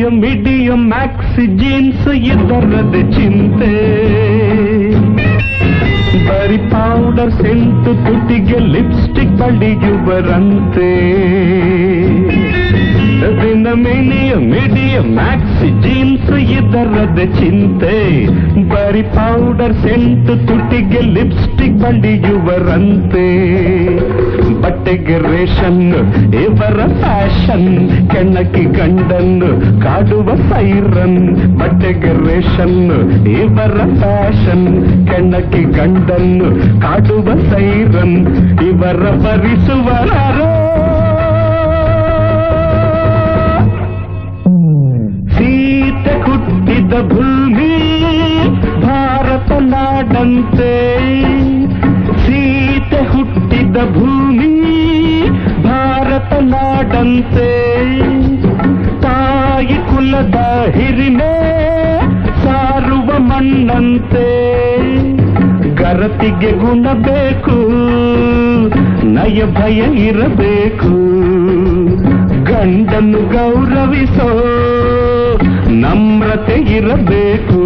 ಮಿಲಿಯ ಮಿಡಿಯ ಮ್ಯಾಕ್ಸಿ ಜೀನ್ಸ್ ಇದರದ ಚಿಂತೆ ಬರಿ ಪೌಡರ್ ಸೆಂಟು ತುಟಿಗೆ ಲಿಪ್ಸ್ಟಿಕ್ ಬಳಿಯುವರಂತೆ ದಿನ ಮಿಲಿಯ ಮಿಡಿಯ ಮ್ಯಾಕ್ಸಿ ಜೀನ್ಸ್ ಇದರದ ಚಿಂತೆ ಬರಿ ಪೌಡರ್ ಸೆಂಟು ತುಟಿಗೆ ಲಿಪ್ಸ್ಟಿಕ್ ಬಳಿಯುವರಂತೆ ಬಟ್ಟೆಗೆ ರೇಷನ್ ಇವರ ಫ್ಯಾಷನ್ ಕೆಣಕಿ ಗಂಡನ್ನು ಕಾಡುವ ಸೈರನ್ ಬಟ್ಟೆಗೆ ರೇಷನ್ ಇವರ ಫ್ಯಾಷನ್ ಕೆಣಕಿ ಗಂಡನ್ನು ಕಾಡುವ ಸೈರನ್ ಇವರ ಭರಿಸುವರಾರೋ ಸೀತೆ ಹುಟ್ಟಿದ ಭೂಮಿ ಭಾರತ ನಾಡಂತೆ ಸೀತೆ ಹುಟ್ಟಿದ ಭೂಮಿ ಭಾರತ ನಾಡಂತೆ ತಾಯಿ ಕುಲದ ಹಿರಿಮೆ ಸಾರುವ ಮಣ್ಣಂತೆ. ಗರತಿಗೆ ಗುಣ ಬೇಕು, ನಯ ಭಯ ಇರಬೇಕು. ಗಂಡನ್ನು ಗೌರವಿಸೋ ನಮ್ರತೆ ಇರಬೇಕು.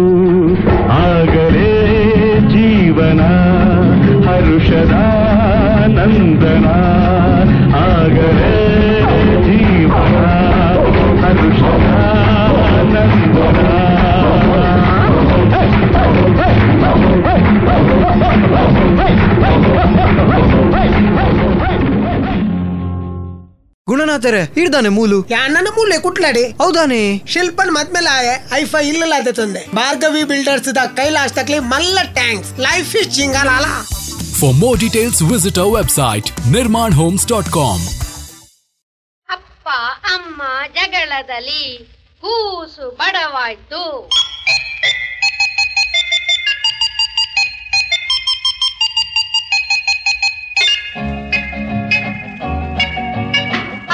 ಆಗಲೇ ಜೀವನ, ಹರುಷದ ನಂದನ. ಆಗಲೇ ಗುಣನಾಥರೇ ಇಡ್ದಾನೆ ಮೂಲು. ಯಾಣ್ಣನ ಮೂಲೆ ಕುಟ್ಲಾಡಿ? ಹೌದಾನೆ. ಶಿಲ್ಪನ್ ಮದ್ಮೇಲೆ ಆಯೆ ಐಫೈ ಇಲ್ಲ ತಂದೆ. ಭಾರ್ಗವಿ ಬಿಲ್ಡರ್ಸ್ ದ ಕೈಲಾಶ್ ತಕ್ಲಿ ಮಲ್ಲ thanks life is more details visit our website Nirman homes dot com ಅಪ್ಪ ಅಮ್ಮ ಜಗಳದಲ್ಲಿ. ಕೂಸು ಬಡವಾಯ್ತು.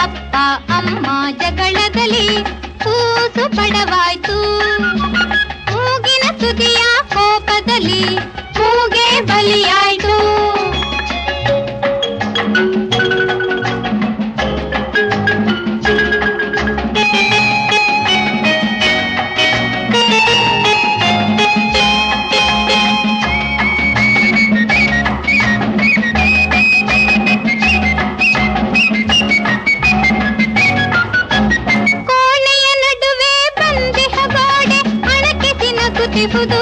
ಅಪ್ಪ ಅಮ್ಮ ಜಗಳದಲ್ಲಿ ಕೂಸು ಬಡವಾಯ್ತು. ಮೂಗಿನ ತುದಿಯ ಕೋಪದಲ್ಲಿ ಮೂಗೆ ಬಲಿಯಾಯ್ತು. ಬುದು